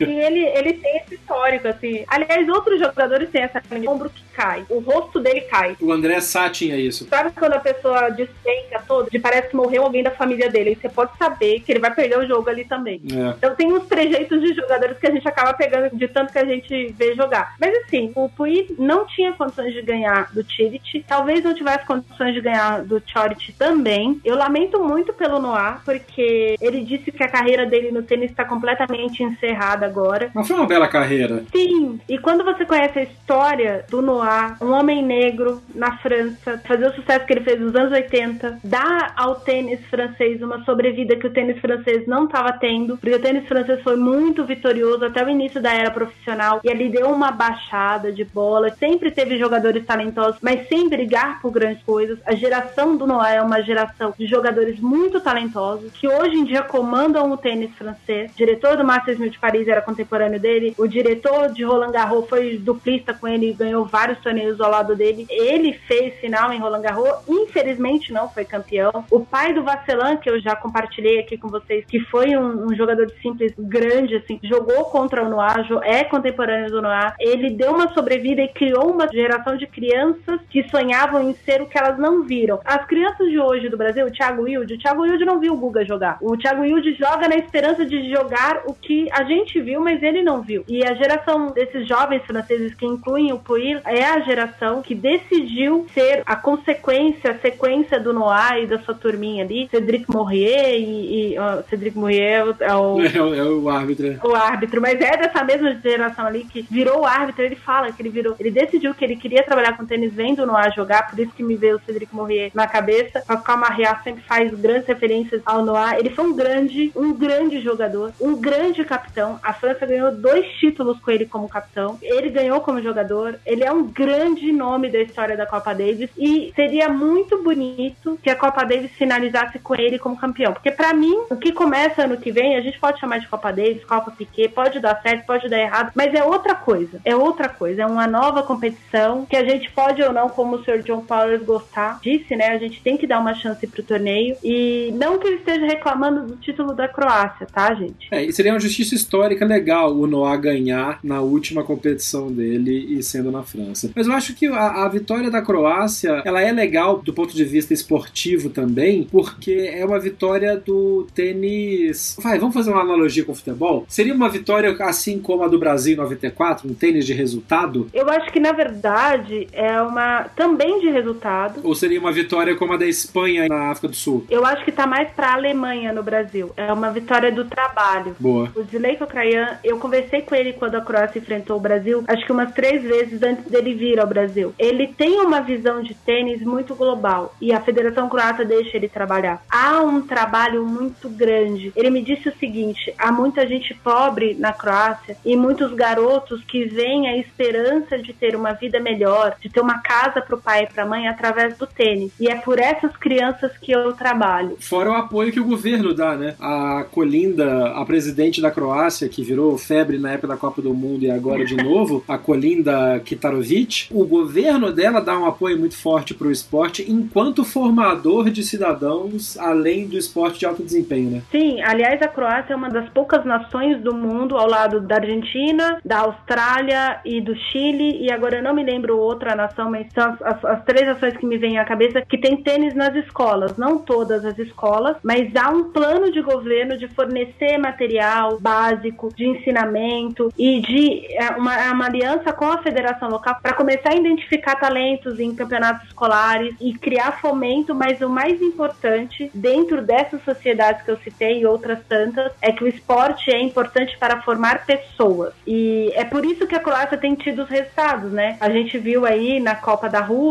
e ele, ele tem esse histórico, assim. Aliás, outros jogadores têm essa o ombro que cai. O rosto dele cai. O André Sá tinha isso. Sabe quando a pessoa despenca todo? De parece que morreu alguém da família dele. E você pode saber que ele vai perder o jogo ali também. É. Então tem uns trejeitos de jogadores que a gente acaba pegando de tanto que a gente vê jogar. Mas assim, o Puig não tinha condições de ganhar do Tirit. Talvez não tivesse condições de ganhar do Chorit também. Eu lamento muito pelo Noah, porque ele disse que a carreira dele no tênis está completamente encerrada agora. Mas foi uma bela carreira. Sim, e quando você conhece a história do Noah, um homem negro na França, fazer o sucesso que ele fez nos anos 80, dar ao tênis francês uma sobrevida que o tênis francês não estava tendo, porque o tênis francês foi muito vitorioso até o início da era profissional e ali deu uma baixada de bola. Sempre teve jogadores talentosos, mas sem brigar por grandes coisas. A geração do Noah é uma geração de jogadores muito talentosos que hoje em dia comandam o tênis francês. O diretor do Masters 1000 de Paris era contemporâneo dele. O diretor de Roland Garros foi duplista com ele e ganhou vários torneios ao lado dele. Ele fez final em Roland Garros. Infelizmente não foi campeão. O pai do Vasselan, que eu já compartilhei aqui com vocês, que foi um, um jogador de simples grande, assim, jogou contra o Noah, é contemporâneo do Noah. Ele deu uma sobrevida e criou uma geração de crianças que sonhavam em ser o que elas não viram. As crianças de hoje do Brasil, o Thiago Wilde, o Thiago Wilde não viu o Guga jogar. O Thiago Wilde joga na esperança de jogar o que a gente viu, mas ele não viu. E a geração desses jovens franceses que incluem o Puig é é a geração que decidiu ser a consequência, a sequência do Noah e da sua turminha ali, Cedric Morrier e, e ó, Cedric Morrier é o, é, o, é o árbitro. O árbitro, mas é dessa mesma geração ali que virou o árbitro, ele fala que ele virou, ele decidiu que ele queria trabalhar com tênis vendo o Noah jogar, por isso que me veio o Cedric Morrier na cabeça. Pascal Maria sempre faz grandes referências ao Noah. Ele foi um grande, um grande jogador, um grande capitão. A França ganhou dois títulos com ele como capitão. Ele ganhou como jogador. Ele é um grande nome da história da Copa Davis e seria muito bonito que a Copa Davis finalizasse com ele como campeão. Porque para mim, o que começa ano que vem, a gente pode chamar de Copa Davis, Copa Piquet, pode dar certo, pode dar errado, mas é outra coisa. É outra coisa. É uma nova competição que a gente pode ou não, como o Sr. John Powers gostar, disse, né? A gente tem que dar uma chance pro torneio. E não que ele esteja reclamando do título da Croácia, tá, gente? É, e seria uma justiça histórica legal o Noah ganhar na última competição dele e sendo na França. Mas eu acho que a, a vitória da Croácia, ela é legal do ponto de vista esportivo também, porque é uma vitória do tênis. Vai, vamos fazer uma analogia com o futebol? Seria uma vitória assim como a do Brasil em 94, um tênis de resultado? Eu acho que na verdade é uma também de resultado. Ou seria uma vitória como a da Espanha na África do Sul? Eu acho que tá mais pra Alemanha no Brasil. É uma vitória do trabalho. Boa. O Zileiko Krayan, eu conversei com ele quando a Croácia enfrentou o Brasil, acho que umas três vezes antes dele vir ao Brasil. Ele tem uma visão de tênis muito global e a Federação Croata deixa ele trabalhar. Há um trabalho muito grande. Ele me disse o seguinte: há muita gente pobre na Croácia e muitos garotos que veem a esperança de ter uma vida melhor, de ter uma casa para o pai e para a mãe através do tênis. E é por essas crianças que eu trabalho. Fora o apoio que o governo dá, né? A Colinda, a presidente da Croácia, que virou febre na época da Copa do Mundo e agora de novo, a Colinda Kitarovic, o governo dela dá um apoio muito forte para o esporte enquanto formador de cidadãos, além do esporte de alto desempenho, né? Sim, aliás, a Croácia é uma das poucas nações do mundo, ao lado da Argentina, da Austrália e do Chile, e agora eu não me lembro outra nação, mas são as, as, as três nações que me vêm à cabeça, que tem tênis nas escolas. Não todas as escolas, mas há um plano de governo de fornecer material básico, de ensinamento e de é, uma, uma aliança com a federação local para começar a identificar talentos em campeonatos escolares e criar fomento, mas o mais importante, dentro dessas sociedades que eu citei e outras tantas, é que o esporte é importante para formar pessoas. E é por isso que a Croácia tem tido os resultados, né? A gente viu aí na Copa da Rússia,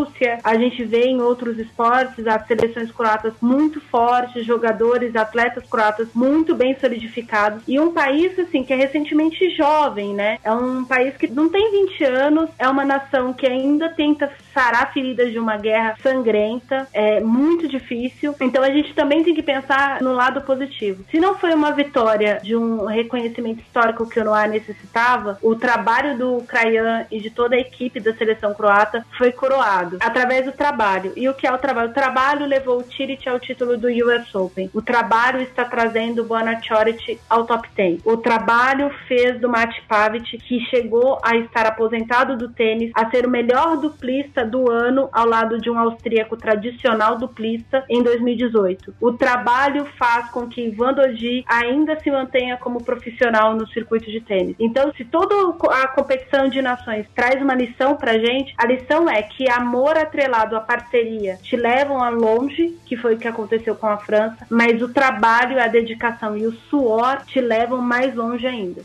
a gente vê em outros esportes as seleções croatas muito fortes, jogadores, atletas croatas muito bem solidificados e um país assim que é recentemente jovem, né? É um país que não tem 20 anos, é uma nação que ainda tenta sarar feridas de uma guerra sangrenta, é muito difícil. Então a gente também tem que pensar no lado positivo. Se não foi uma vitória de um reconhecimento histórico que o Noah necessitava, o trabalho do Krayan e de toda a equipe da seleção croata foi coroado através do trabalho. E o que é o trabalho? O trabalho levou o Tirit ao título do US Open. O trabalho está trazendo o Boana Choric ao top 10. O trabalho fez do Mate Pavic, que chegou a estar aposentado do tênis, a ser o melhor duplista do ano ao lado de um austríaco tradicional duplista em 2018. O trabalho faz com que Ivan Doji ainda se mantenha como profissional no circuito de tênis. Então, se toda a competição de nações traz uma lição pra gente, a lição é que amor atrelado à parceria te levam a longe, que foi o que aconteceu com a França, mas o trabalho, a dedicação e o suor te levam mais longe ainda.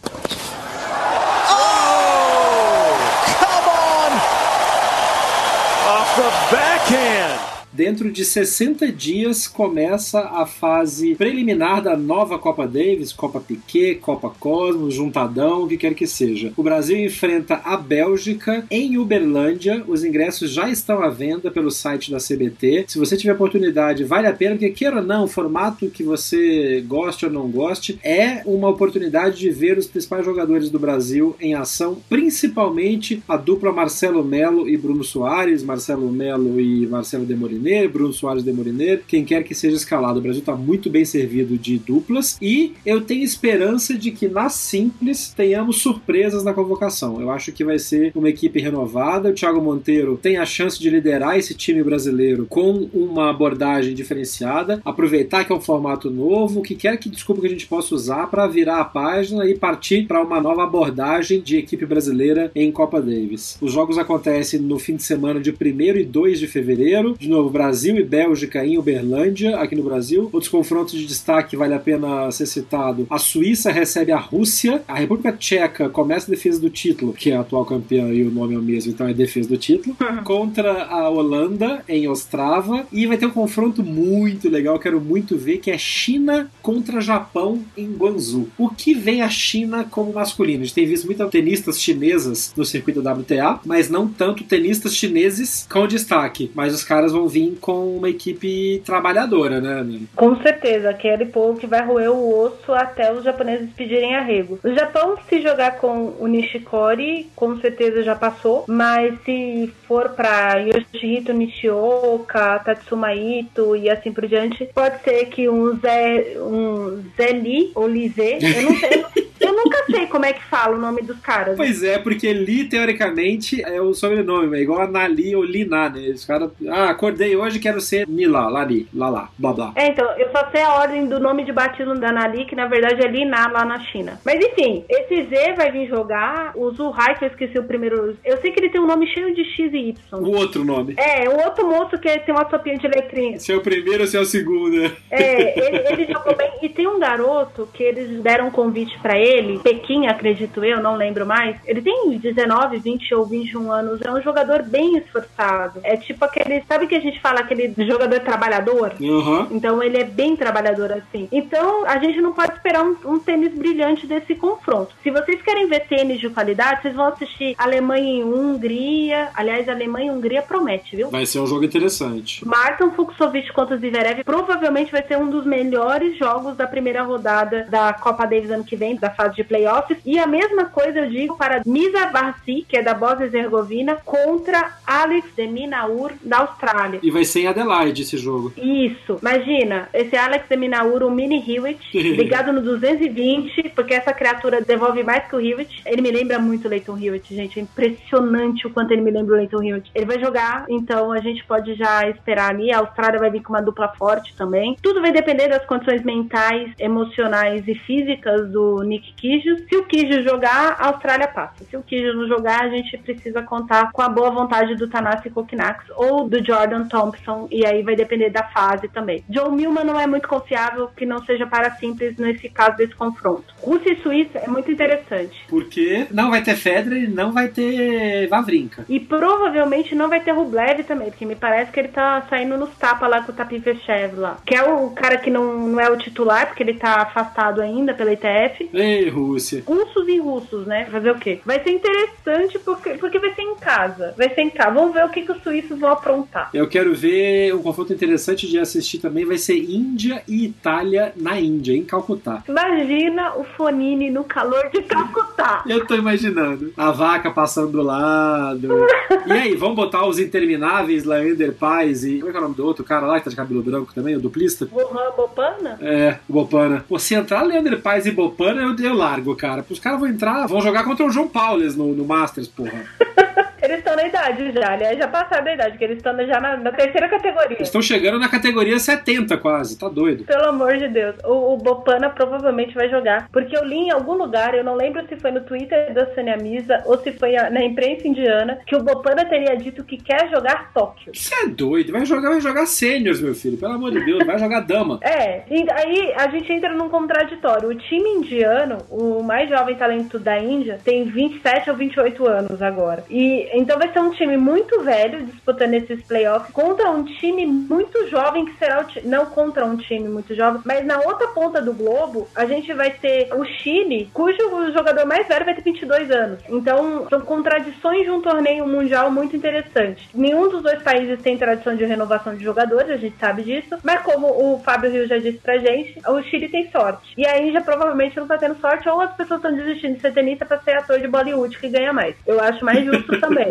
The backhand. Dentro de 60 dias começa a fase preliminar da nova Copa Davis, Copa Piquet, Copa Cosmos, Juntadão, o que quer que seja. O Brasil enfrenta a Bélgica em Uberlândia. Os ingressos já estão à venda pelo site da CBT. Se você tiver oportunidade, vale a pena, porque queira ou não, o formato que você goste ou não goste, é uma oportunidade de ver os principais jogadores do Brasil em ação, principalmente a dupla Marcelo Melo e Bruno Soares, Marcelo Melo e Marcelo Demoliner Bruno Soares Demoliner, quem quer que seja escalado. O Brasil está muito bem servido de duplas e eu tenho esperança de que na simples tenhamos surpresas na convocação. Eu acho que vai ser uma equipe renovada. O Thiago Monteiro tem a chance de liderar esse time brasileiro com uma abordagem diferenciada, aproveitar que é um formato novo, que quer que desculpa que a gente possa usar para virar a página e partir para uma nova abordagem de equipe brasileira em Copa Davis. Os jogos acontecem no fim de semana de 1 e 2 de fevereiro. De novo, Brasil e Bélgica em Uberlândia, aqui no Brasil. Outros confrontos de destaque vale a pena ser citado. A Suíça recebe a Rússia, a República Tcheca começa a defesa do título, que é a atual campeã e o nome é o mesmo, então é defesa do título, contra a Holanda em Ostrava e vai ter um confronto muito legal, quero muito ver, que é China contra Japão em Guangzhou. O que vem a China como masculino? A gente tem visto muitas tenistas chinesas no circuito WTA, mas não tanto tenistas chineses com destaque. Mas os caras vão vir com uma equipe trabalhadora, né, Nani? Com certeza, aquele povo que vai roer o osso até os japoneses pedirem arrego. O Japão, se jogar com o Nishikori, com certeza já passou, mas se for para Yoshihito Nishioka, Tatsuma Ito e assim por diante, pode ser que um Zé, um Zé Li ou Lizé, eu não sei, eu nunca sei como é que fala o nome dos caras. Pois é, porque Li, teoricamente, é o sobrenome, é igual a Nali ou Lina, né? Os caras, ah, acordei hoje, quero ser Mila, Lali, Lala, blá blá. É, então, eu só sei a ordem do nome de batismo da Nali, que na verdade é Lina lá na China. Mas enfim, esse Z vai vir jogar, o Zuhai, que eu esqueci o primeiro. Eu sei que ele tem um nome cheio de X e Y. O outro nome. É, o outro moço que tem uma sopinha de letrinhas. Se é o primeiro ou se é o segundo, né? É, ele, ele jogou bem. E tem um garoto que eles deram um convite pra ele, Pequim, acredito eu, não lembro mais. Ele tem 19, 20 ou 21 anos. É um jogador bem esforçado. É tipo aquele. Sabe que a gente fala aquele jogador trabalhador? Uhum. Então ele é bem trabalhador assim. Então a gente não pode esperar um, um tênis brilhante desse confronto. Se vocês querem ver tênis de qualidade, vocês vão assistir Alemanha e Hungria. Aliás, Alemanha e Hungria promete, viu? Vai ser um jogo interessante. Martin Fuxovic contra Zverev provavelmente vai ser um dos melhores jogos da primeira rodada da Copa Davis ano que vem, da fase de playoffs. E a mesma coisa eu digo para Misa Barsi, que é da Bósnia e Herzegovina, contra Alex de Minaur, da Austrália. E vai ser em Adelaide esse jogo. Isso. Imagina, esse Alex de Minaur, o mini Hewitt, ligado no 220, porque essa criatura devolve mais que o Hewitt. Ele me lembra muito o Leighton Hewitt, gente. É impressionante o quanto ele me lembra o Leighton Hewitt. Ele vai jogar, então a gente pode já esperar ali. A Austrália vai vir com uma dupla forte também. Tudo vai depender das condições mentais, emocionais e físicas do Nick Kyrgios. Se o Kyrgios jogar, a Austrália passa. Se o Kyrgios não jogar, a gente precisa contar com a boa vontade do Tanasi Kokinax ou do Jordan Thompson, e aí vai depender da fase também. Joe Milman não é muito confiável que não seja para simples nesse caso desse confronto. Rússia e Suíça é muito interessante. Porque não vai ter Federer e não vai ter Vavrinka. E provavelmente não vai ter Rublev também, porque me parece que ele tá saindo nos tapas lá com o Tapifechev lá. Que é o cara que não, não é o titular, porque ele tá afastado ainda pela ITF. Ei, Rússia. Russos e russos, né? Fazer o quê? Vai ser interessante porque, porque vai ser em casa. Vai ser em casa. Vamos ver o que, que os suíços vão aprontar. Eu quero ver um confronto interessante de assistir também. Vai ser Índia e Itália na Índia, em Calcutá. Imagina o Fonini no calor de Calcutá. Eu tô imaginando. A vaca passando do lado. e aí, vamos botar os intermináveis Lander Paz e. Como é que é o nome do outro cara lá que tá de cabelo branco também, o duplista? Mohan Bopana? É, o Bopana. Pô, se entrar Leander Paz e Bopana, eu, eu largo, cara. Os caras vão entrar, vão jogar contra o João Paules no, no Masters, porra. Eles estão na idade já, aliás, já passaram da idade, que eles estão já na, na terceira categoria. Eles estão chegando na categoria 70 quase, tá doido. Pelo amor de Deus. O, o Bopana provavelmente vai jogar. Porque eu li em algum lugar, eu não lembro se foi no Twitter da Sônia Misa ou se foi na imprensa indiana, que o Bopana teria dito que quer jogar Tóquio. Você é doido, vai jogar, vai jogar sêniors, meu filho, pelo amor de Deus, vai jogar dama. É, e aí a gente entra num contraditório. O time indiano, o mais jovem talento da Índia, tem 27 ou 28 anos agora. E então vai ser um time muito velho disputando esses playoffs contra um time muito jovem que será o time. Não contra um time muito jovem, mas na outra ponta do globo, a gente vai ter o Chile, cujo jogador mais velho vai ter 22 anos. Então, são contradições de um torneio mundial muito interessante. Nenhum dos dois países tem tradição de renovação de jogadores, a gente sabe disso, mas como o Fábio Rio já disse pra gente, o Chile tem sorte. E a Índia provavelmente não tá tendo sorte, ou as pessoas estão desistindo de ser tenista pra ser ator de Bollywood que ganha mais. Eu acho mais justo também.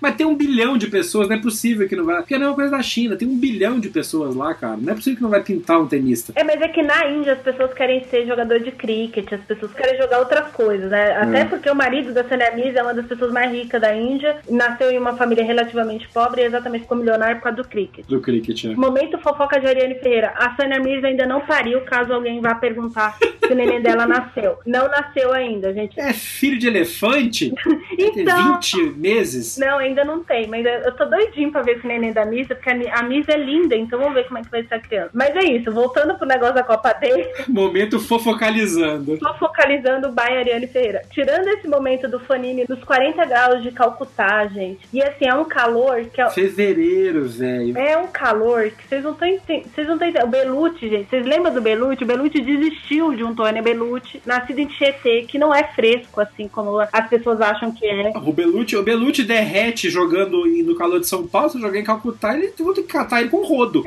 Mas tem um bilhão de pessoas, não é possível que não vai. Porque é a mesma coisa da China, tem um bilhão de pessoas lá, cara. Não é possível que não vai pintar um tenista. É, mas é que na Índia as pessoas querem ser jogador de cricket, as pessoas querem jogar outras coisas, né? Até É. porque o marido da Sania Mirza é uma das pessoas mais ricas da Índia, nasceu em uma família relativamente pobre e exatamente ficou milionário por causa do cricket. Do cricket, né? Momento fofoca de Ariane Ferreira. A Sania Mirza ainda não pariu, caso alguém vá perguntar se o neném dela nasceu. Não nasceu ainda, gente. É filho de elefante? Então. 20 meses? Não, ainda não tem, mas eu tô doidinho pra ver esse neném da Misa, porque a Mi- a Misa é linda, então vamos ver como é que vai ser a criança. Mas é isso, voltando pro negócio da Copa Day, Momento fofocalizando. tô focalizando o Bay Ariane Ferreira. Tirando esse momento do Fanini nos 40 graus de Calcutá, gente, e assim, é um calor que é, Fevereiro, velho. é um calor que vocês não estão entendendo. Vocês não estão entendendo. O Belucci, gente, vocês lembram do Belucci? O Belucci desistiu de um Tony Belucci, nascido em Tietê, que não é fresco, assim como as pessoas acham que é. O Belucci, o Belucci derrete jogando no calor de São Paulo. Se jogar em Calcutá, ele vou ter que catar ele com rodo.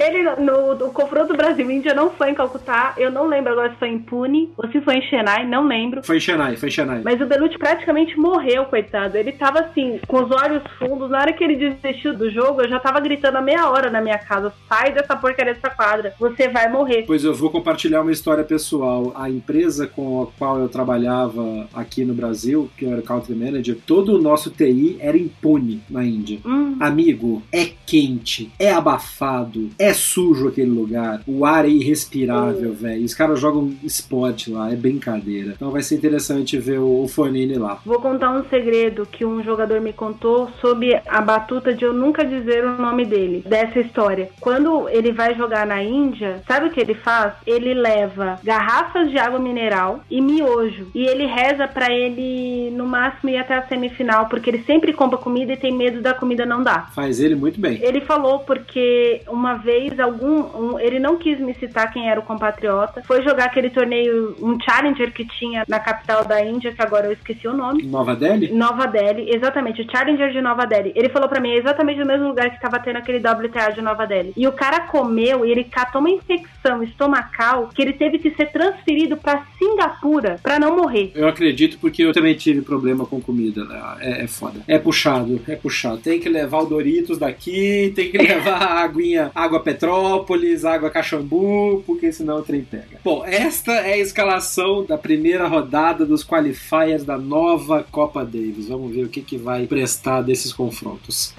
Ele, no, no confronto Brasil-Índia, não foi em Calcutá. Eu não lembro agora se foi em Pune ou se foi em Chennai, não lembro. Foi em Chennai, foi em Chennai. Mas o Belucci praticamente morreu, coitado. Ele tava assim, com os olhos fundos. Na hora que ele desistiu do jogo, eu já tava gritando há meia hora na minha casa: sai dessa porcaria dessa quadra, você vai morrer. Pois eu vou compartilhar uma história pessoal. A empresa com a qual eu trabalhava aqui no Brasil, que eu era country manager, todo o nosso TI era impune na Índia. Hum. Amigo, é quente, é abafado, é sujo aquele lugar, o ar é irrespirável, velho. Os caras jogam esporte lá, é brincadeira. Então vai ser interessante ver o, o Fonini lá. Vou contar um segredo que um jogador me contou sob a batuta de eu nunca dizer o nome dele, dessa história. Quando ele vai jogar na Índia, sabe o que ele faz? Ele leva garrafas de água mineral e miojo. E ele reza pra ele, no máximo, ir até a semifinal, porque ele sempre compra comida e tem medo da comida não dar. Faz ele muito bem. Ele falou porque uma vez algum um- ele não quis me citar quem era o compatriota, foi jogar aquele torneio, um challenger que tinha na capital da Índia, que agora eu esqueci o nome. Nova Delhi? Nova Delhi, exatamente, o Challenger de Nova Delhi. Ele falou pra mim é exatamente no mesmo lugar que tava tendo aquele WTA de Nova Delhi. E o cara comeu e ele catou uma infecção estomacal que ele teve que ser transferido pra Singapura pra não morrer. Eu acredito porque eu também tive problema com comida. né? É, é foda. É puxado, é puxado. Tem que levar o Doritos daqui, tem que levar a aguinha, água Petrópolis, água Caxambu, porque senão o trem pega. Bom, esta é a escalação da primeira rodada dos qualifiers da nova Copa Davis. Vamos ver o que, que vai prestar desses confrontos.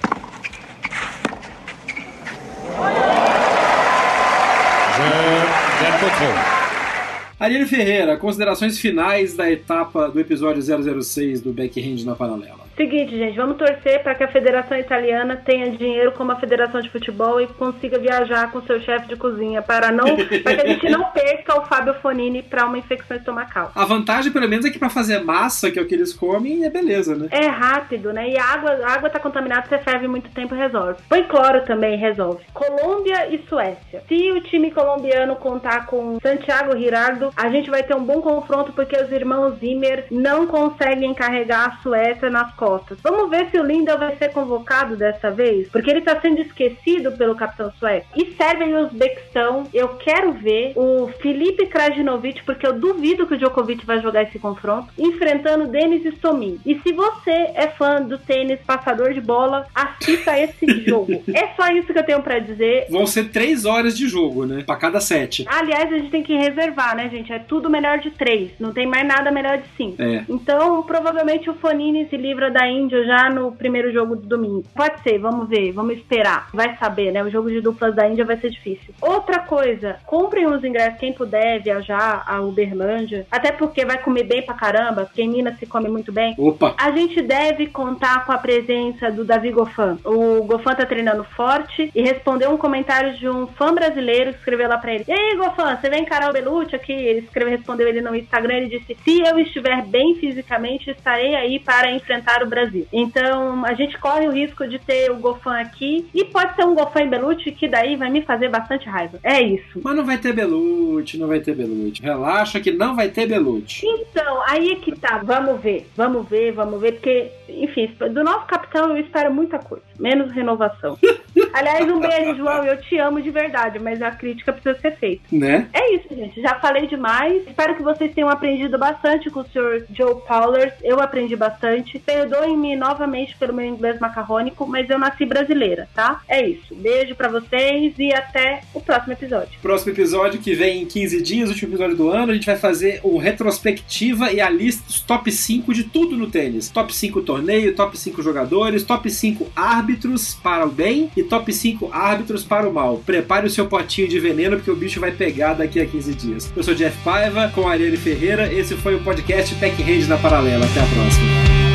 Ariane Ferreira, considerações finais da etapa do episódio 006 do Backhand na Paralela. Seguinte, gente, vamos torcer para que a Federação Italiana tenha dinheiro como a Federação de Futebol e consiga viajar com seu chefe de cozinha para não, para que a gente não perca o Fábio Fonini para uma infecção estomacal. A vantagem, pelo menos, é que pra fazer massa, que é o que eles comem, é beleza, né? É rápido, né? E a água, a água tá contaminada, você ferve muito tempo e resolve. Põe cloro também resolve. Colômbia e Suécia. Se o time colombiano contar com Santiago Girardo, a gente vai ter um bom confronto porque os irmãos Zimmer não conseguem carregar a Suécia nas costas. Vamos ver se o Linda vai ser convocado dessa vez, porque ele tá sendo esquecido pelo capitão sueco. E Sérvia e Uzbequistão, eu quero ver o Felipe Krajinovic, porque eu duvido que o Djokovic vai jogar esse confronto, enfrentando Denis Istomin. E se você é fã do tênis passador de bola, assista esse jogo. É só isso que eu tenho pra dizer. Vão ser três horas de jogo, né? Pra cada sete. Aliás, a gente tem que reservar, né, gente? É tudo melhor de três. Não tem mais nada melhor de cinco. É. Então, provavelmente o Fonini se livra da Índia já no primeiro jogo do domingo. Pode ser, vamos ver, vamos esperar. Vai saber, né? O jogo de duplas da Índia vai ser difícil. Outra coisa, comprem os ingressos quem puder viajar a Uberlândia. Até porque vai comer bem pra caramba, porque em Minas se come muito bem. Opa! A gente deve contar com a presença do Davi Gofan. O Gofan tá treinando forte e respondeu um comentário de um fã brasileiro que escreveu lá pra ele: E aí, Gofan, você vem encarar o Belucci aqui? Ele escreveu, respondeu ele no Instagram. Ele disse: Se eu estiver bem fisicamente, estarei aí para enfrentar o Brasil. Então a gente corre o risco de ter o Gofan aqui e pode ser um Gofan em Belucci que daí vai me fazer bastante raiva. É isso. Mas não vai ter Belucci, não vai ter Belucci. Relaxa que não vai ter Belucci. Então, aí é que tá. Vamos ver, vamos ver, vamos ver, porque, enfim, do nosso capitão eu espero muita coisa, menos renovação. Aliás, um beijo, João. Eu te amo de verdade, mas a crítica precisa ser feita. Né? É isso, gente. Já falei demais. Espero que vocês tenham aprendido bastante com o Sr. Joe Powlers. Eu aprendi bastante. Perdoem-me novamente pelo meu inglês macarrônico, mas eu nasci brasileira, tá? É isso. Beijo para vocês e até o próximo episódio. Próximo episódio que vem em 15 dias, último episódio do ano, a gente vai fazer o retrospectiva e a lista dos top 5 de tudo no tênis. Top 5 torneio, top 5 jogadores, top 5 árbitros para o bem e top 5 árbitros para o mal. Prepare o seu potinho de veneno porque o bicho vai pegar daqui a 15 dias. Eu sou Jeff Paiva com a Ariane Ferreira. Esse foi o podcast Backhand na Paralela. Até a próxima.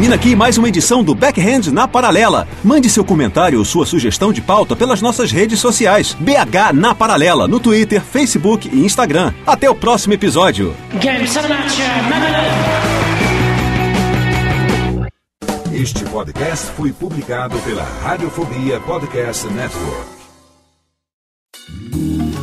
Termina aqui mais uma edição do Backhand na Paralela. Mande seu comentário ou sua sugestão de pauta pelas nossas redes sociais. BH na Paralela, no Twitter, Facebook e Instagram. Até o próximo episódio. Este podcast foi publicado pela Radiofobia Podcast Network.